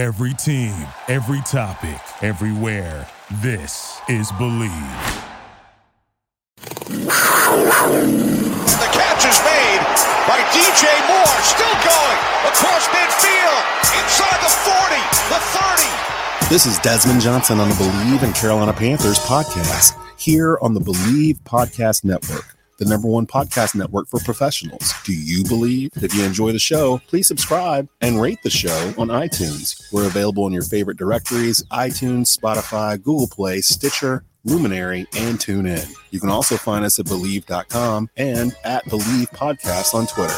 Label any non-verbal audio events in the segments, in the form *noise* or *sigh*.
Every team, every topic, everywhere. This is Believe. The catch is made by DJ Moore. Still going across midfield, inside the 40, the 30. This is Desmond Johnson on the Believe in Carolina Panthers podcast here on the Believe Podcast Network, the number one podcast network for professionals. Do you believe? If you enjoy the show, please subscribe and rate the show on iTunes. We're available in your favorite directories iTunes, Spotify, Google Play, Stitcher, Luminary, and TuneIn. You can also find us at Believe.com and at Believe Podcast on Twitter.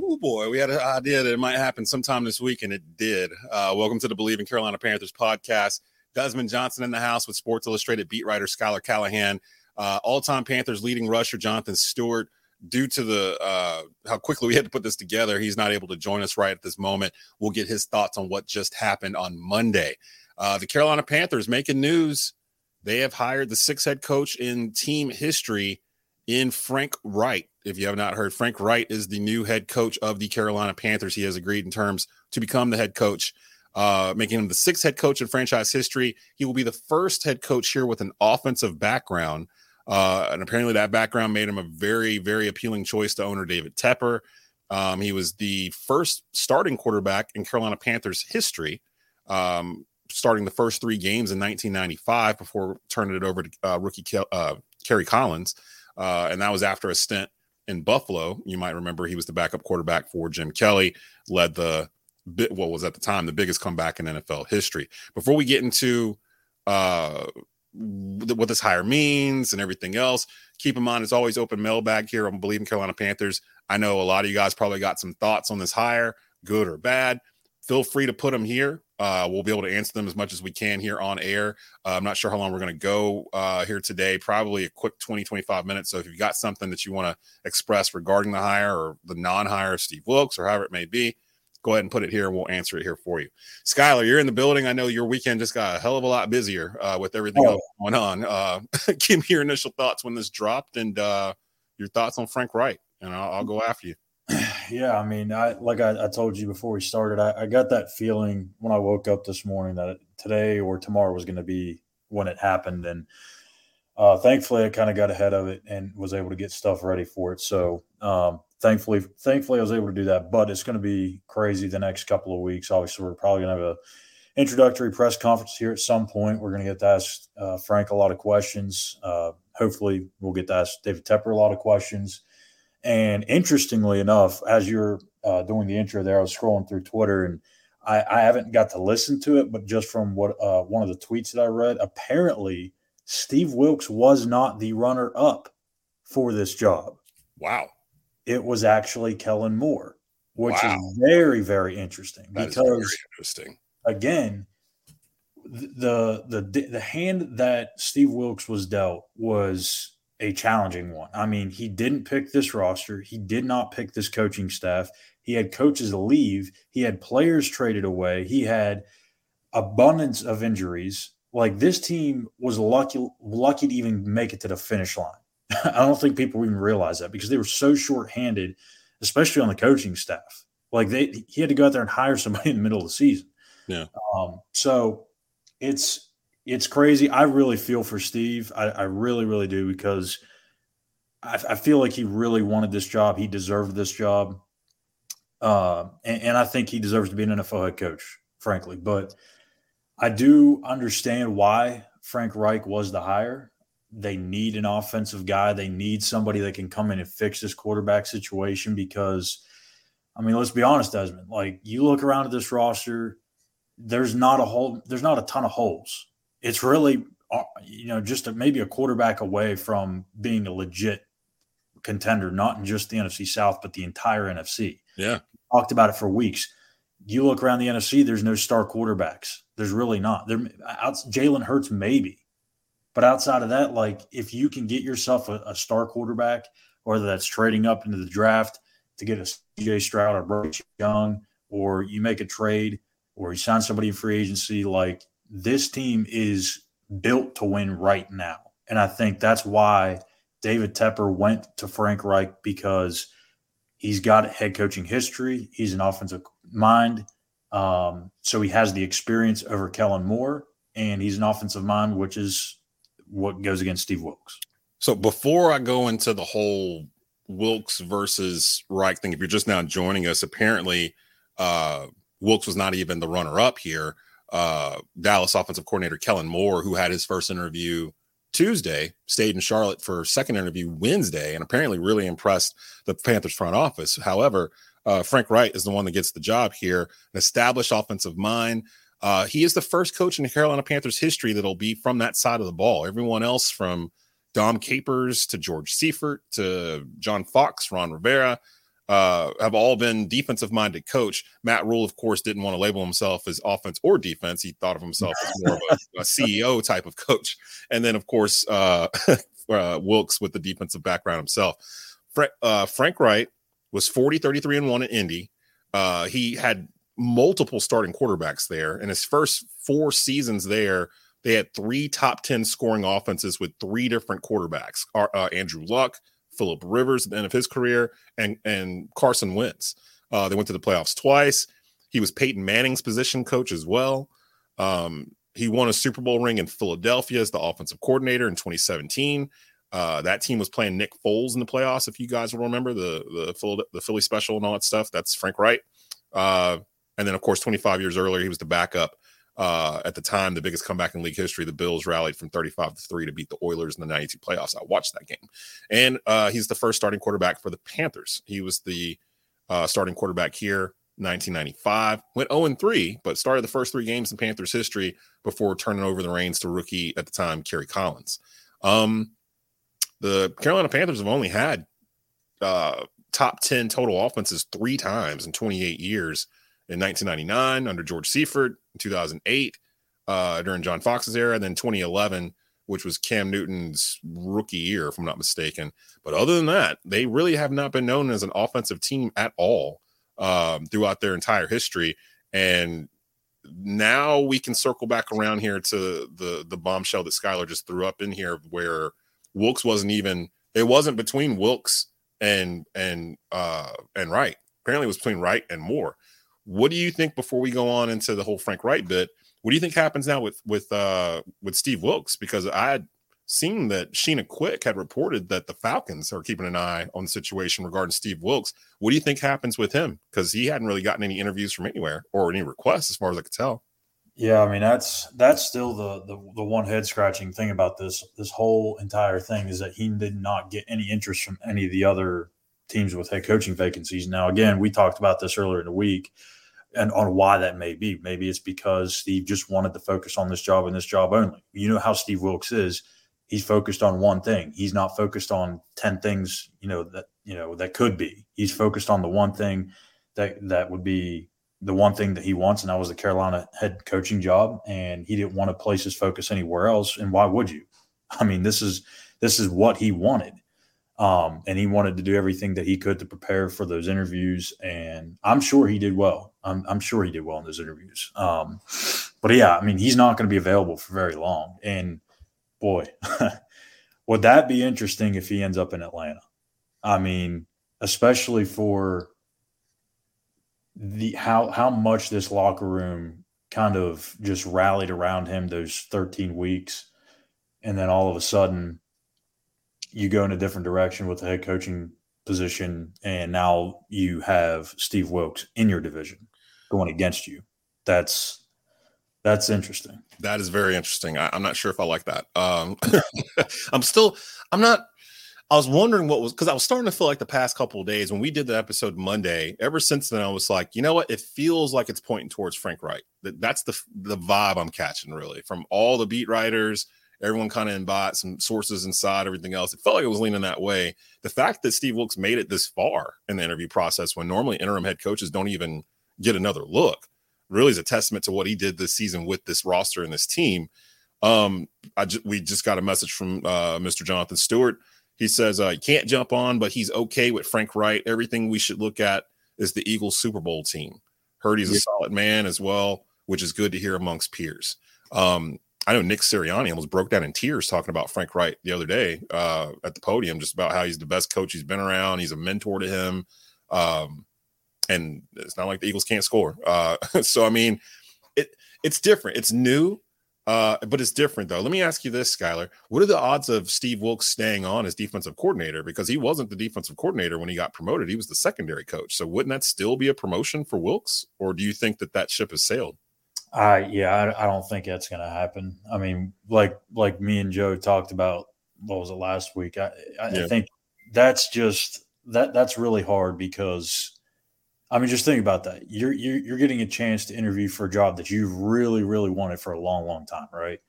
Oh boy, we had an idea that it might happen sometime this week, and it did. Uh, welcome to the Believe in Carolina Panthers podcast. Desmond Johnson in the house with Sports Illustrated beat writer Skylar Callahan, uh, all-time Panthers leading rusher Jonathan Stewart. Due to the uh, how quickly we had to put this together, he's not able to join us right at this moment. We'll get his thoughts on what just happened on Monday. Uh, the Carolina Panthers making news. They have hired the sixth head coach in team history in Frank Reich. If you have not heard, Frank Reich is the new head coach of the Carolina Panthers. He has agreed in terms to become the head coach, uh, making him the sixth head coach in franchise history. He will be the first head coach here with an offensive background. Uh, and apparently, that background made him a very, very appealing choice to owner David Tepper. Um, he was the first starting quarterback in Carolina Panthers history, um, starting the first three games in 1995 before turning it over to uh, rookie uh, Kerry Collins. Uh, and that was after a stint in Buffalo. You might remember he was the backup quarterback for Jim Kelly, led the bit what was at the time the biggest comeback in NFL history. Before we get into uh, what this hire means and everything else, keep in mind it's always open mailbag here on Believe in Carolina Panthers. I know a lot of you guys probably got some thoughts on this hire, good or bad. Feel free to put them here. Uh, we'll be able to answer them as much as we can here on air. Uh, I'm not sure how long we're going to go uh, here today, probably a quick 20, 25 minutes. So if you've got something that you want to express regarding the hire or the non hire of Steve Wilks or however it may be, go ahead and put it here and we'll answer it here for you. Skylar, you're in the building. I know your weekend just got a hell of a lot busier uh, with everything Oh. else going on. Uh, *laughs* give me your initial thoughts when this dropped and uh, your thoughts on Frank Wright, and I'll, I'll go after you. *sighs* Yeah, I mean, I like I, I told you before we started, I, I got that feeling when I woke up this morning that today or tomorrow was going to be when it happened, and uh, thankfully I kind of got ahead of it and was able to get stuff ready for it. So um, thankfully, thankfully I was able to do that. But it's going to be crazy the next couple of weeks. Obviously, we're probably going to have a introductory press conference here at some point. We're going to get to ask uh, Frank a lot of questions. Uh, hopefully, we'll get to ask David Tepper a lot of questions. And interestingly enough, as you're uh, doing the intro there, I was scrolling through Twitter and I, I haven't got to listen to it, but just from what uh, one of the tweets that I read, apparently Steve Wilks was not the runner up for this job. Wow. It was actually Kellen Moore, which Wow. is very, very interesting That because very interesting. again, the the the hand that Steve Wilks was dealt was a challenging one. I mean, he didn't pick this roster. He did not pick this coaching staff. He had coaches leave. He had players traded away. He had abundance of injuries. Like this team was lucky lucky to even make it to the finish line. *laughs* I don't think people even realize that because they were so short-handed, especially on the coaching staff. Like they he had to go out there and hire somebody in the middle of the season. Yeah. Um, so it's it's crazy. I really feel for Steve. I, I really, really do because I, I feel like he really wanted this job. He deserved this job. Uh, and, and I think he deserves to be an NFL head coach, frankly. But I do understand why Frank Reich was the hire. They need an offensive guy. They need somebody that can come in and fix this quarterback situation because, I mean, let's be honest, Desmond. Like you look around at this roster, there's not a whole, there's not a ton of holes. It's really, uh, you know, just a, maybe a quarterback away from being a legit contender, not in just the NFC South, but the entire NFC. Yeah. Talked about it for weeks. You look around the NFC, there's no star quarterbacks. There's really not. There, Jalen Hurts maybe, but outside of that, like if you can get yourself a, a star quarterback, whether that's trading up into the draft to get a CJ Stroud or Bryce Young, or you make a trade, or you sign somebody in free agency, like this team is built to win right now. And I think that's why David Tepper went to Frank Reich because He's got head coaching history. He's an offensive mind. Um, so he has the experience over Kellen Moore, and he's an offensive mind, which is what goes against Steve Wilks. So before I go into the whole Wilks versus Reich thing, if you're just now joining us, apparently uh, Wilks was not even the runner up here. Uh, Dallas offensive coordinator Kellen Moore, who had his first interview Tuesday, stayed in Charlotte for second interview Wednesday, and apparently really impressed the Panthers front office. However, uh, Frank Reich is the one that gets the job here, an established offensive mind. Uh, he is the first coach in the Carolina Panthers history that'll be from that side of the ball. Everyone else, from Dom Capers to George Seifert to John Fox, Ron Rivera, uh, have all been defensive minded coach. Matt Rhule, of course, didn't want to label himself as offense or defense. He thought of himself as more of a, *laughs* a CEO type of coach. And then, of course, uh, *laughs* uh, Wilks with the defensive background himself. Fra- uh, Frank Reich was 40, 33, and 1 at Indy. Uh, he had multiple starting quarterbacks there. In his first four seasons there, they had three top 10 scoring offenses with three different quarterbacks uh, Andrew Luck, Philip Rivers at the end of his career, and, and Carson Wentz. Uh, they went to the playoffs twice. He was Peyton Manning's position coach as well. Um, he won a Super Bowl ring in Philadelphia as the offensive coordinator in 2017. Uh, that team was playing Nick Foles in the playoffs. If you guys will remember the the Philly, the Philly special and all that stuff, that's Frank Reich. Uh, and then, of course, 25 years earlier, he was the backup. Uh, at the time, the biggest comeback in league history, the Bills rallied from 35 to 3 to beat the Oilers in the 92 playoffs. I watched that game. And uh, he's the first starting quarterback for the Panthers. He was the uh, starting quarterback here 1995. Went 0 3, but started the first three games in Panthers history before turning over the reins to rookie at the time, Kerry Collins. Um, the Carolina Panthers have only had uh, top 10 total offenses three times in 28 years in 1999 under George Seifert, in 2008 uh, during John Fox's era, and then 2011, which was Cam Newton's rookie year, if I'm not mistaken. But other than that, they really have not been known as an offensive team at all um, throughout their entire history. And now we can circle back around here to the the bombshell that Skylar just threw up in here, where Wilks wasn't even it wasn't between Wilks and and uh and Reich. Apparently, it was between Reich and Moore. What do you think before we go on into the whole Frank Reich bit? What do you think happens now with with uh with Steve Wilks? Because I had seen that Sheena Quick had reported that the Falcons are keeping an eye on the situation regarding Steve Wilks. What do you think happens with him? Because he hadn't really gotten any interviews from anywhere or any requests, as far as I could tell. Yeah, I mean that's that's still the, the the one head scratching thing about this this whole entire thing is that he did not get any interest from any of the other teams with head coaching vacancies. Now, again, we talked about this earlier in the week and on why that may be. Maybe it's because Steve just wanted to focus on this job and this job only. You know how Steve Wilks is. He's focused on one thing. He's not focused on 10 things, you know, that, you know, that could be. He's focused on the one thing that that would be the one thing that he wants, and that was the Carolina head coaching job. And he didn't want to place his focus anywhere else. And why would you? I mean, this is this is what he wanted. Um, and he wanted to do everything that he could to prepare for those interviews. And I'm sure he did well. I'm, I'm sure he did well in those interviews. Um, but yeah, I mean, he's not going to be available for very long. And boy, *laughs* would that be interesting if he ends up in Atlanta? I mean, especially for the how how much this locker room kind of just rallied around him those 13 weeks and then all of a sudden you go in a different direction with the head coaching position, and now you have Steve Wilks in your division going against you. That's that's interesting. That is very interesting. I, am not sure if I like that. Um, *laughs* I'm still, I'm not. I was wondering what was because I was starting to feel like the past couple of days when we did the episode Monday. Ever since then, I was like, you know what? It feels like it's pointing towards Frank Reich. That that's the the vibe I'm catching really from all the beat writers, everyone kind of imbibed some sources inside everything else. It felt like it was leaning that way. The fact that Steve Wilks made it this far in the interview process when normally interim head coaches don't even get another look really is a testament to what he did this season with this roster and this team. Um, I ju- we just got a message from uh, Mr. Jonathan Stewart. He says uh, he can't jump on, but he's okay with Frank Reich. Everything we should look at is the Eagles Super Bowl team. Heard he's yeah. a solid man as well, which is good to hear amongst peers. Um, I know Nick Sirianni almost broke down in tears talking about Frank Reich the other day uh, at the podium, just about how he's the best coach he's been around. He's a mentor to him. Um, and it's not like the Eagles can't score. Uh, *laughs* so I mean, it it's different. It's new, uh, but it's different though. Let me ask you this, Skylar: What are the odds of Steve Wilks staying on as defensive coordinator? Because he wasn't the defensive coordinator when he got promoted; he was the secondary coach. So wouldn't that still be a promotion for Wilks, or do you think that that ship has sailed? I yeah, I, I don't think that's going to happen. I mean, like like me and Joe talked about. What was it last week? I, I, yeah. I think that's just that that's really hard because I mean, just think about that. You're, you're you're getting a chance to interview for a job that you've really, really wanted for a long, long time, right?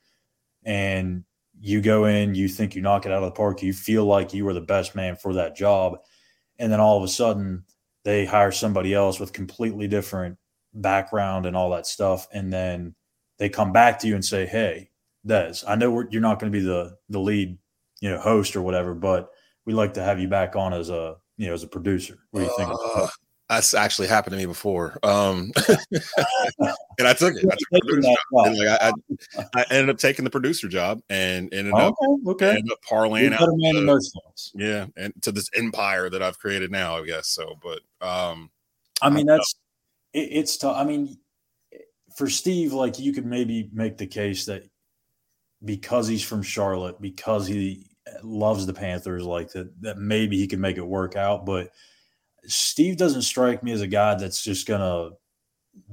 And you go in, you think you knock it out of the park, you feel like you were the best man for that job, and then all of a sudden they hire somebody else with completely different background and all that stuff, and then they come back to you and say, "Hey, Des, I know you're not going to be the the lead, you know, host or whatever, but we'd like to have you back on as a you know as a producer. What do you think?" Uh, that's actually happened to me before. Um, *laughs* and I took it. I, took and like I, I, I, ended up taking the producer job and ended up, okay, okay. Ended up parlaying out. To, yeah, and to this empire that I've created now, I guess. So, but um, I mean, that's it, it's tough. I mean, for Steve, like you could maybe make the case that because he's from Charlotte, because he loves the Panthers, like that, that maybe he can make it work out, but Steve doesn't strike me as a guy that's just gonna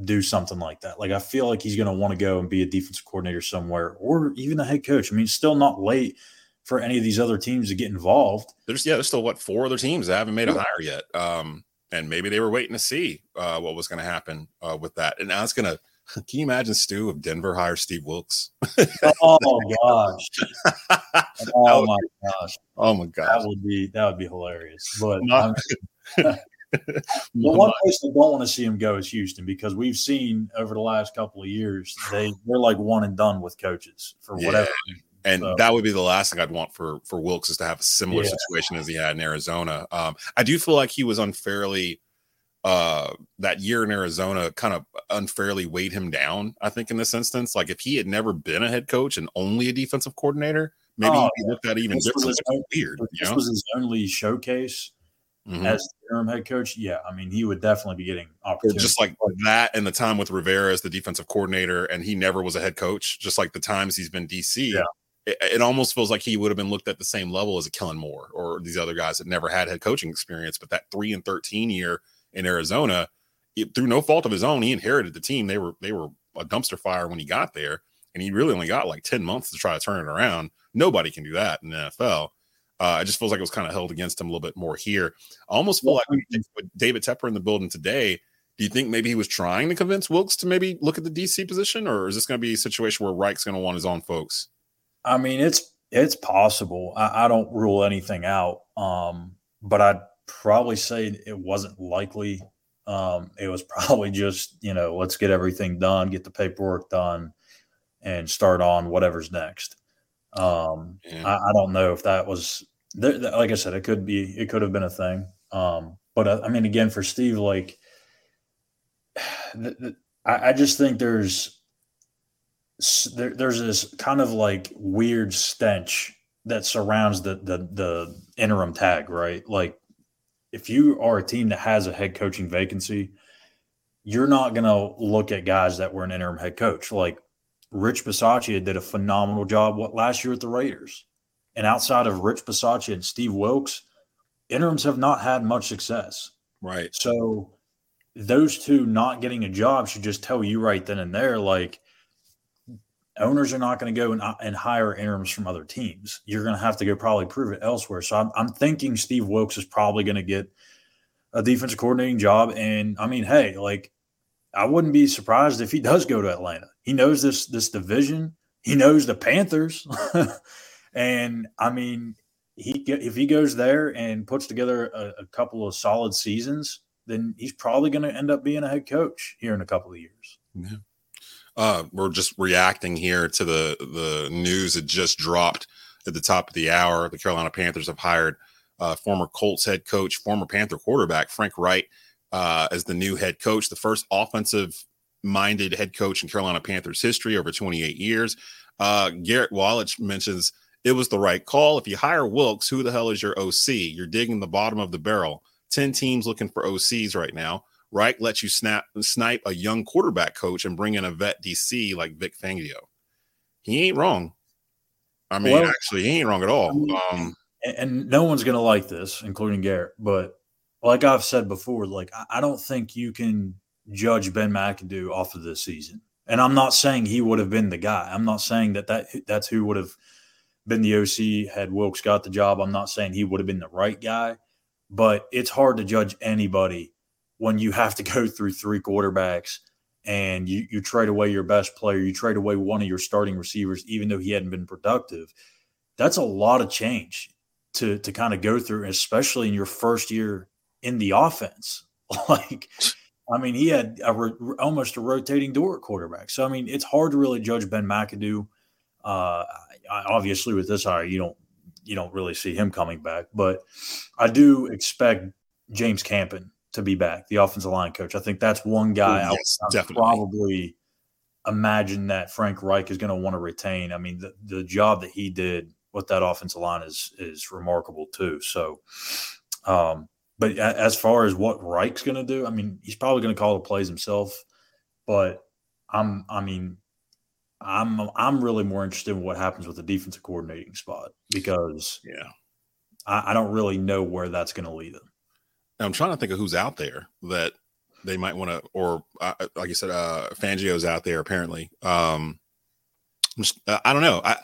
do something like that. Like I feel like he's gonna want to go and be a defensive coordinator somewhere, or even a head coach. I mean, still not late for any of these other teams to get involved. There's yeah, there's still what four other teams that haven't made a hire yet. Um, and maybe they were waiting to see uh, what was going to happen uh, with that. And now it's gonna. *laughs* Can you imagine Stu if Denver hires Steve Wilks? oh *laughs* gosh! Oh my *laughs* gosh! Oh my gosh! That would be that would be hilarious. But the one place I don't want to see him go is Houston because we've seen over the last couple of years they they're like one and done with coaches for whatever. yeah. And so. that would be the last thing I'd want for for Wilks is to have a similar yeah. situation as he had in Arizona. Um, I do feel like he was unfairly uh that year in Arizona kind of unfairly weighed him down. I think in this instance, like if he had never been a head coach and only a defensive coordinator, maybe oh, he looked at even this different. Was weird. This know? was his only showcase mm-hmm. as interim head coach, yeah, I mean, he would definitely be getting opportunities. Just like that and the time with Rivera as the defensive coordinator, and he never was a head coach, just like the times he's been DC. Yeah. It, it, almost feels like he would have been looked at the same level as a Kellen Moore or these other guys that never had head coaching experience. But that three and 13 year in Arizona, it, through no fault of his own, he inherited the team. They were they were a dumpster fire when he got there, and he really only got like 10 months to try to turn it around. Nobody can do that in the NFL. Uh, it just feels like it was kind of held against him a little bit more here. I almost feel like with David Tepper in the building today, do you think maybe he was trying to convince Wilks to maybe look at the DC position, or is this going to be a situation where Reich's going to want his own folks? I mean, it's it's possible. I, I don't rule anything out, um, but I'd probably say it wasn't likely. Um, it was probably just you know let's get everything done, get the paperwork done, and start on whatever's next. Um, yeah. I, I, don't know if that was like I said, it could be, it could have been a thing. Um, but I, uh, I mean, again, for Steve, like, *sighs* the, the, I, I, just think there's there, there's this kind of like weird stench that surrounds the, the the interim tag, right? Like, if you are a team that has a head coaching vacancy, you're not going to look at guys that were an interim head coach. Like Rich Bisaccia did a phenomenal job what last year at the Raiders. And outside of Rich Bisaccia and Steve Wilks, interims have not had much success. Right. So those two not getting a job should just tell you right then and there, like owners are not going to go and, uh, and hire interims from other teams. You're going to have to go probably prove it elsewhere. So I'm, I'm thinking Steve Wilks is probably going to get a defensive coordinating job. And I mean, hey, like I wouldn't be surprised if he does go to Atlanta. He knows this this division. He knows the Panthers, *laughs* and I mean, he if he goes there and puts together a, a couple of solid seasons, then he's probably going to end up being a head coach here in a couple of years. Yeah. Uh, we're just reacting here to the the news that just dropped at the top of the hour. The Carolina Panthers have hired uh, former Colts head coach, former Panther quarterback Frank Reich uh, as the new head coach, the first offensive minded head coach in Carolina Panthers history over 28 years. Uh, Garrett Wallach mentions it was the right call. If you hire Wilks, who the hell is your OC? You're digging the bottom of the barrel. 10 teams looking for OCs right now. Reich lets you snap snipe a young quarterback coach and bring in a vet DC like Vic Fangio. He ain't wrong. I mean, well, actually, he ain't wrong at all. Um, and, and no one's gonna like this, including Garrett. But like I've said before, like I don't think you can judge Ben McAdoo off of this season. And I'm not saying he would have been the guy. I'm not saying that, that that's who would have been the OC had Wilks got the job. I'm not saying he would have been the right guy, but it's hard to judge anybody when you have to go through three quarterbacks and you, you trade away your best player, you trade away one of your starting receivers, even though he hadn't been productive. That's a lot of change to to kind of go through, especially in your first year in the offense. *laughs* like, I mean, he had a almost a rotating door at quarterback. So I mean, it's hard to really judge Ben McAdoo. Uh, obviously, with this hire, you don't you don't really see him coming back, but I do expect James Campen to be back, the offensive line coach. I think that's one guy oh, yes, I would probably imagine that Frank Reich is going to want to retain. I mean, the, the job that he did with that offensive line is is remarkable too. So, um, but as far as what Reich's going to do, I mean, he's probably going to call the plays himself. But I'm, I mean, I'm I'm really more interested in what happens with the defensive coordinating spot because yeah, I, I don't really know where that's going to lead them. I'm trying to think of who's out there that they might want to, or uh, like you said, uh, Fangio's out there apparently. Um, just, uh, I don't know. I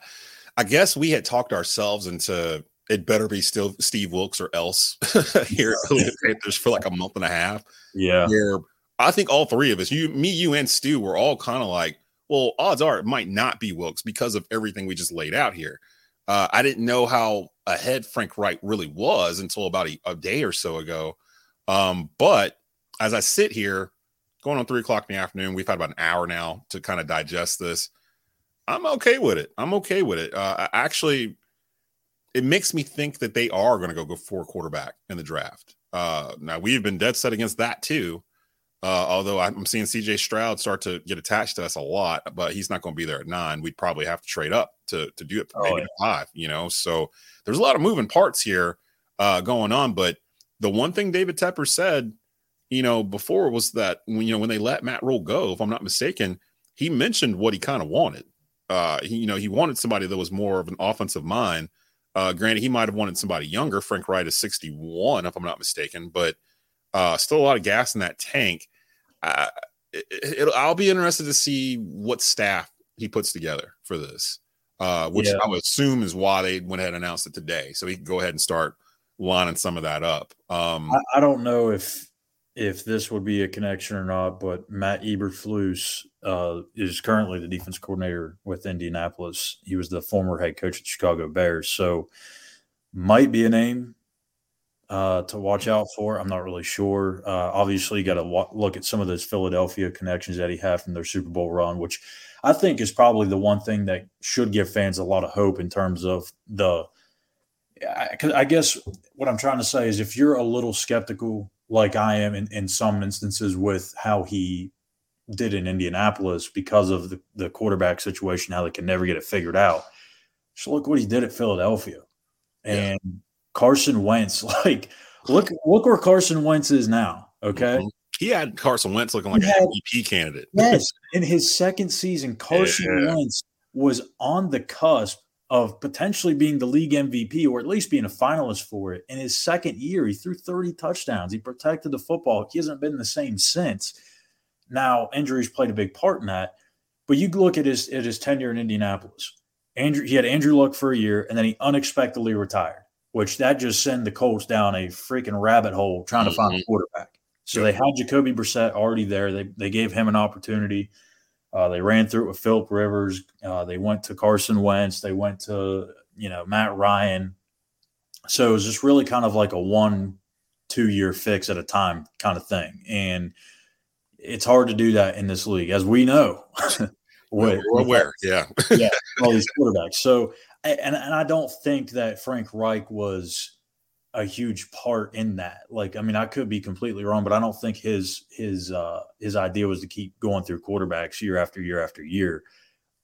I guess we had talked ourselves into it better be still Steve Wilks or else *laughs* here at the Panthers for like a month and a half. Yeah. Where I think all three of us, you, me, you, and Stu, were all kind of like, well, odds are it might not be Wilks because of everything we just laid out here. Uh, I didn't know how ahead Frank Reich really was until about a, a day or so ago. Um, but as I sit here, going on three o'clock in the afternoon, we've had about an hour now to kind of digest this. I'm okay with it. I'm okay with it. Uh, I actually it makes me think that they are going to go go for a quarterback in the draft. Uh, now we've been dead set against that too. Uh, although I'm seeing CJ Stroud start to get attached to us a lot, but he's not going to be there at nine. We'd probably have to trade up to to do it oh, maybe yeah. five. You know, so there's a lot of moving parts here uh, going on. But the one thing David Tepper said, you know, before was that when you know when they let Matt Rhule go, if I'm not mistaken, he mentioned what he kind of wanted. Uh, he, you know, he wanted somebody that was more of an offensive mind uh, granted, he might have wanted somebody younger. Frank Reich is 61, if I'm not mistaken, but uh, still a lot of gas in that tank. Uh, it, I'll be interested to see what staff he puts together for this, uh, which yeah. I would assume is why they went ahead and announced it today. So he can go ahead and start lining some of that up. Um, I, I don't know if if this would be a connection or not, but Matt Eberflus uh, is currently the defense coordinator with Indianapolis. He was the former head coach of the Chicago Bears, so might be a name uh, to watch out for. I'm not really sure. Uh, obviously, you got to wa- look at some of those Philadelphia connections that he had from their Super Bowl run, which I think is probably the one thing that should give fans a lot of hope in terms of the. I, I guess what I'm trying to say is if you're a little skeptical like I am in, in some instances with how he did in Indianapolis because of the, the quarterback situation, how they can never get it figured out. Just look what he did at Philadelphia. And yeah. Carson Wentz, *laughs* like look look where Carson Wentz is now. Okay. Mm-hmm. He had Carson Wentz looking like had, an MVP candidate. Yes. *laughs* In his second season, Carson yeah. Wentz was on the cusp of potentially being the league MVP or at least being a finalist for it. In his second year, he threw 30 touchdowns. He protected the football. He hasn't been the same since. Now, injuries played a big part in that. But you look at his at his tenure in Indianapolis. Andrew, he had Andrew Luck for a year, and then he unexpectedly retired, which that just sent the Colts down a freaking rabbit hole trying to find a mm-hmm. quarterback. So they had Jacoby Brissett already there. They they gave him an opportunity. Uh, they ran through it with Philip Rivers. Uh, they went to Carson Wentz. They went to you know Matt Ryan. So it was just really kind of like a one, two year fix at a time kind of thing, and it's hard to do that in this league, as we know. *laughs* We're aware, yeah, yeah, all these *laughs* quarterbacks. So, and and I don't think that Frank Reich was a huge part in that. Like, I mean, I could be completely wrong, but I don't think his his uh his idea was to keep going through quarterbacks year after year after year.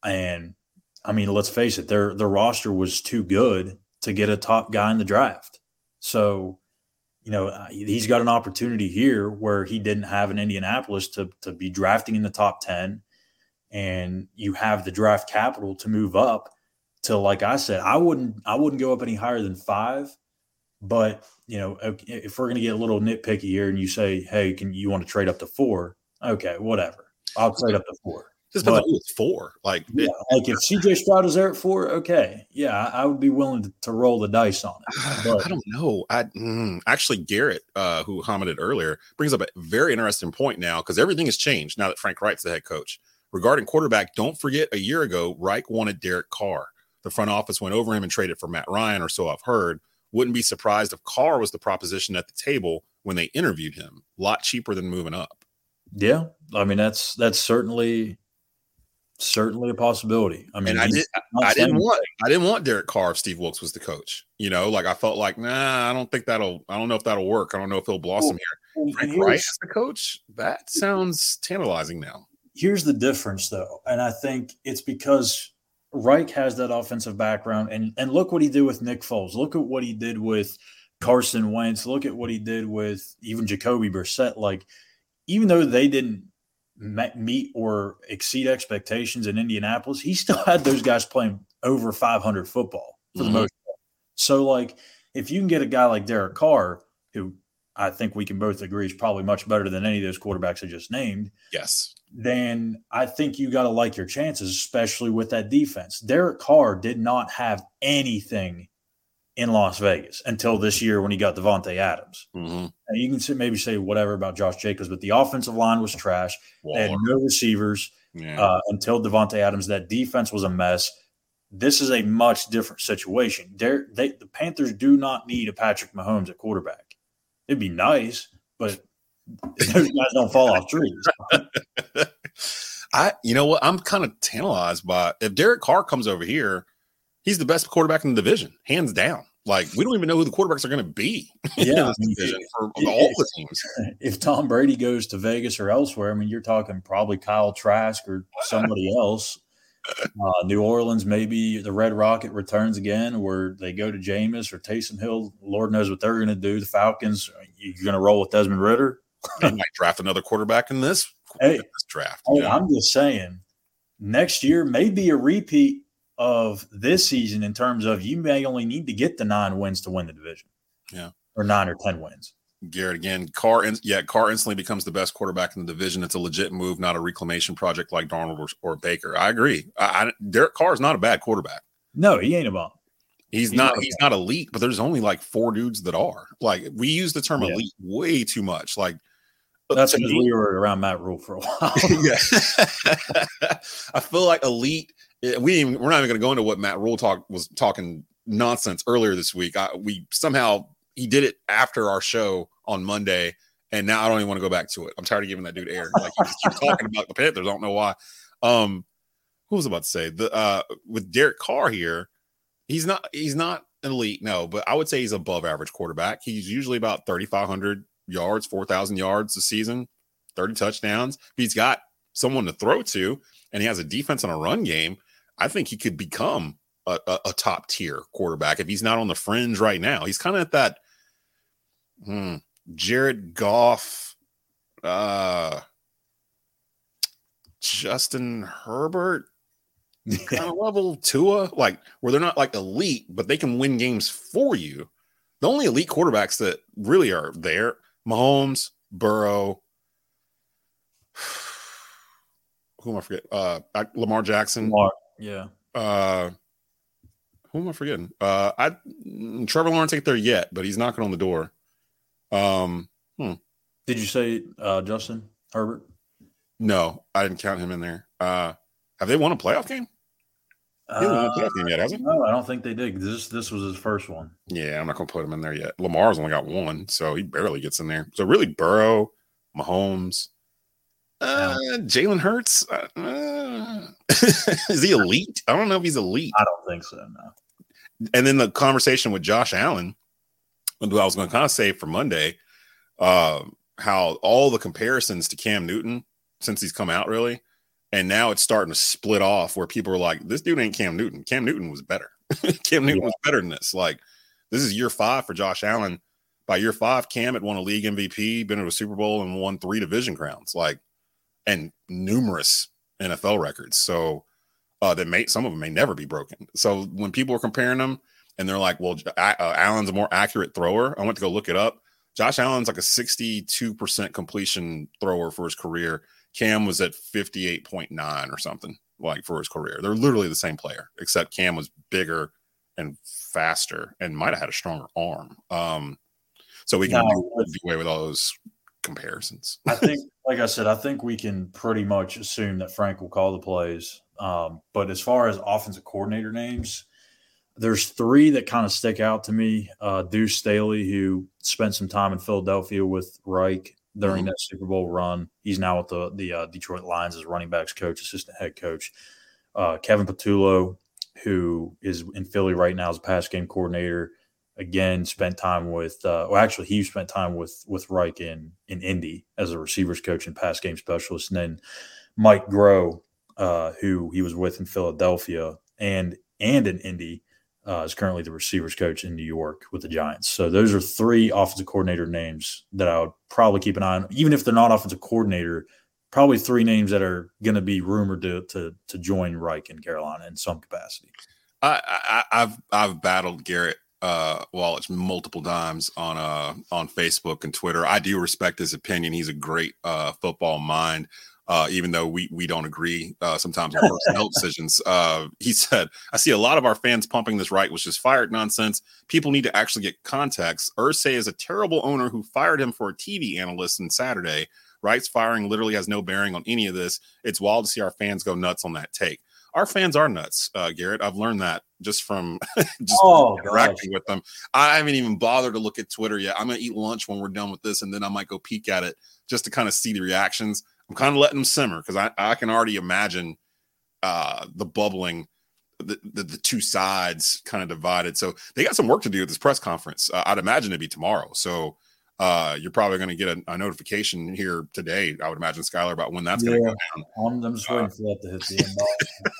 And I mean, let's face it, their their roster was too good to get a top guy in the draft. So, you know, uh, he's got an opportunity here where he didn't have in Indianapolis to to be drafting in the top 10 and you have the draft capital to move up to like I said, I wouldn't I wouldn't go up any higher than 5, but you know, if we're going to get a little nitpicky here and you say, "Hey, can you want to trade up to 4?" Okay, whatever. I'll trade up to 4. Just on it's four. Like, yeah, like if CJ Stroud is there at four, okay, yeah, I, I would be willing to, to, roll the dice on it. *sighs* But. I don't know. I mm, actually Garrett, uh, who commented earlier, brings up a very interesting point now because everything has changed now that Frank Reich's the head coach. Regarding quarterback, don't forget a year ago, Reich wanted Derek Carr. The front office went over him and traded for Matt Ryan, or so I've heard. Wouldn't be surprised if Carr was the proposition at the table when they interviewed him. A lot cheaper than moving up. Yeah, I mean that's that's certainly certainly a possibility. I mean, and I did. I didn't want. I didn't want Derek Carr if Steve Wilks was the coach. You know, like I felt like, nah, I don't think that'll. I don't know if that'll work. I don't know if he'll blossom well, here. Frank Reich as the coach. That sounds tantalizing now. Here's the difference, though, and I think it's because Reich has that offensive background, and and look what he did with Nick Foles. Look at what he did with Carson Wentz. Look at what he did with even Jacoby Brissett. Like, even though they didn't meet or exceed expectations in Indianapolis, he still *laughs* had those guys playing over 500 football for mm-hmm. the most part. So, like, if you can get a guy like Derek Carr, who I think we can both agree is probably much better than any of those quarterbacks I just named. Yes. Then I think you got to like your chances, especially with that defense. Derek Carr did not have anything in Las Vegas until this year when he got Davante Adams. Mm-hmm. And you can maybe say whatever about Josh Jacobs, but the offensive line was trash. Waller. They had no receivers yeah. uh, until Davante Adams. That defense was a mess. This is a much different situation. They, the Panthers do not need a Patrick Mahomes at quarterback. It'd be nice, but *laughs* those guys don't fall off trees. *laughs* I, you know what? I'm kind of tantalized by if Derek Carr comes over here he's the best quarterback in the division, hands down. Like we don't even know who the quarterbacks are going to be. *laughs* Yeah, division for all the teams. If Tom Brady goes to Vegas or elsewhere, I mean, you're talking probably Kyle Trask or somebody else. Uh, New Orleans, maybe the Red Rocket returns again, where they go to Jameis or Taysom Hill. Lord knows what they're going to do. The Falcons, you're going to roll with Desmond Ridder. They might draft another quarterback in this, hey, this draft. Hey, I'm just saying, next year may be a repeat of this season in terms of you may only need to get the nine wins to win the division. Yeah. Or nine or 10 wins. Garrett again, Carr, in, yeah, Carr instantly becomes the best quarterback in the division. It's a legit move, not a reclamation project like Darnold or, or Baker. I agree. I, I, Derek Carr is not a bad quarterback. No, he ain't a bum. He's, he's not. He's not elite, but there's only like four dudes that are. Like we use the term yeah. elite way too much. Like that's because we were around Matt Rhule for a while. *laughs* yeah, *laughs* I feel like elite we even, we're not even going to go into what Matt Rhule talk was talking nonsense earlier this week. I, we somehow he did it after our show on Monday, and now I don't even want to go back to it. I'm tired of giving that dude air. Like he just keeps talking about the Panthers. I don't know why. Um, who was about to say the uh with Derek Carr here? He's not he's not elite, no, but I would say he's above average quarterback. He's usually about 3,500 yards, 4,000 yards a season, 30 touchdowns. He's got someone to throw to, and he has a defense and a run game I think he could become a, a, a top tier quarterback if he's not on the fringe right now. He's kind of at that hmm, Jared Goff, uh, Justin Herbert *laughs* kind of level Tua, like where they're not like elite, but they can win games for you. The only elite quarterbacks that really are there, Mahomes, Burrow, *sighs* who am I forget? Uh, Lamar Jackson. Lamar. Yeah. Uh, who am I forgetting? Uh, I Trevor Lawrence ain't there yet, but he's knocking on the door. Um, hmm. Did you say uh, Justin Herbert? No, I didn't count him in there. Uh, have they won a playoff game? He uh, a playoff game yet, has he? No, I don't think they did. This this was his first one. Yeah, I'm not gonna put him in there yet. Lamar's only got one, so he barely gets in there. So really, Burrow, Mahomes, uh, Jalen Hurts. Uh, uh *laughs* is he elite? I don't know if he's elite. I don't think so. No. And then the conversation with Josh Allen, who I was going to kind of say for Monday, uh, how all the comparisons to Cam Newton since he's come out really, and now it's starting to split off where people are like, "This dude ain't Cam Newton. Cam Newton was better. *laughs* Cam Newton yeah. was better than this." Like, this is year five for Josh Allen by year five, Cam had won a league MVP, been to a Super Bowl, and won three division crowns, like and numerous NFL records. So uh, that may some of them may never be broken. So when people are comparing them and they're like, "Well, uh, Allen's a more accurate thrower," I went to go look it up. Josh Allen's like a 62% completion thrower for his career. Cam was at 58.9 or something like for his career. They're literally the same player, except Cam was bigger and faster and might have had a stronger arm. Um, so we can no, do away with all those comparisons. *laughs* I think, like I said, I think we can pretty much assume that Frank will call the plays. Um, but as far as offensive coordinator names, there's three that kind of stick out to me. Uh, Deuce Staley, who spent some time in Philadelphia with Reich during mm-hmm. that Super Bowl run. He's now with the the uh, Detroit Lions as running backs coach, assistant head coach. Uh, Kevin Patullo, who is in Philly right now as a pass game coordinator, again spent time with. Uh, well, actually, he spent time with with Reich in in Indy as a receivers coach and pass game specialist, and then Mike Groh, uh, who he was with in Philadelphia and and in Indy uh, is currently the receivers coach in New York with the Giants. So those are three offensive coordinator names that I would probably keep an eye on, even if they're not offensive coordinator. Probably three names that are going to be rumored to, to to join Reich in Carolina in some capacity. I, I have I've battled Garrett uh, Wallace multiple times on uh on Facebook and Twitter. I do respect his opinion. He's a great uh, football mind uh, even though we we don't agree uh, sometimes on personnel decisions. Uh, he said, "I see a lot of our fans pumping this right, which is fired nonsense. People need to actually get context. Irsay is a terrible owner who fired him for a TV analyst on Saturday. Reich's firing literally has no bearing on any of this. It's wild to see our fans go nuts on that take. Our fans are nuts, uh, Garrett. I've learned that just from *laughs* just oh, interacting gosh. with them. I haven't even bothered to look at Twitter yet. I'm gonna eat lunch when we're done with this, and then I might go peek at it just to kind of see the reactions. I'm kind of letting them simmer because I, I can already imagine uh, the bubbling, the, the, the two sides kind of divided. So they got some work to do at this press conference. Uh, I'd imagine it'd be tomorrow. So uh, you're probably going to get a, a, notification here today. I would imagine Skylar about when that's yeah, going to go down. I'm, just waiting for that to hit the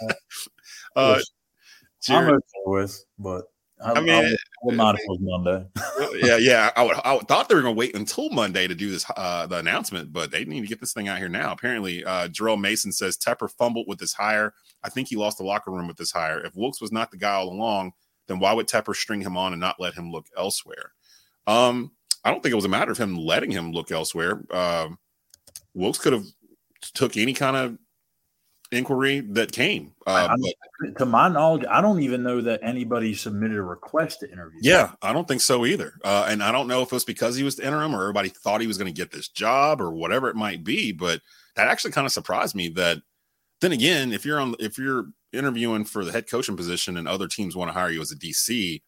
inbox. *laughs* uh, I'm okay with, but I, I mean, I would, not if it was Monday. yeah, yeah. I, would, I thought they were going to wait until Monday to do this uh, the announcement, but they need to get this thing out here now. Apparently, uh, Jarrell Mason says Tepper fumbled with this hire. I think he lost the locker room with this hire. If Wilks was not the guy all along, then why would Tepper string him on and not let him look elsewhere? Um, I don't think it was a matter of him letting him look elsewhere. Uh, Wilks could have took any kind of inquiry that came. Uh, but, to my knowledge, I don't even know that anybody submitted a request to interview. Yeah, I don't think so either. Uh, and I don't know if it was because he was the interim or everybody thought he was going to get this job or whatever it might be. But that actually kind of surprised me. That then again, if you're on, if you're interviewing for the head coaching position and other teams want to hire you as a DC,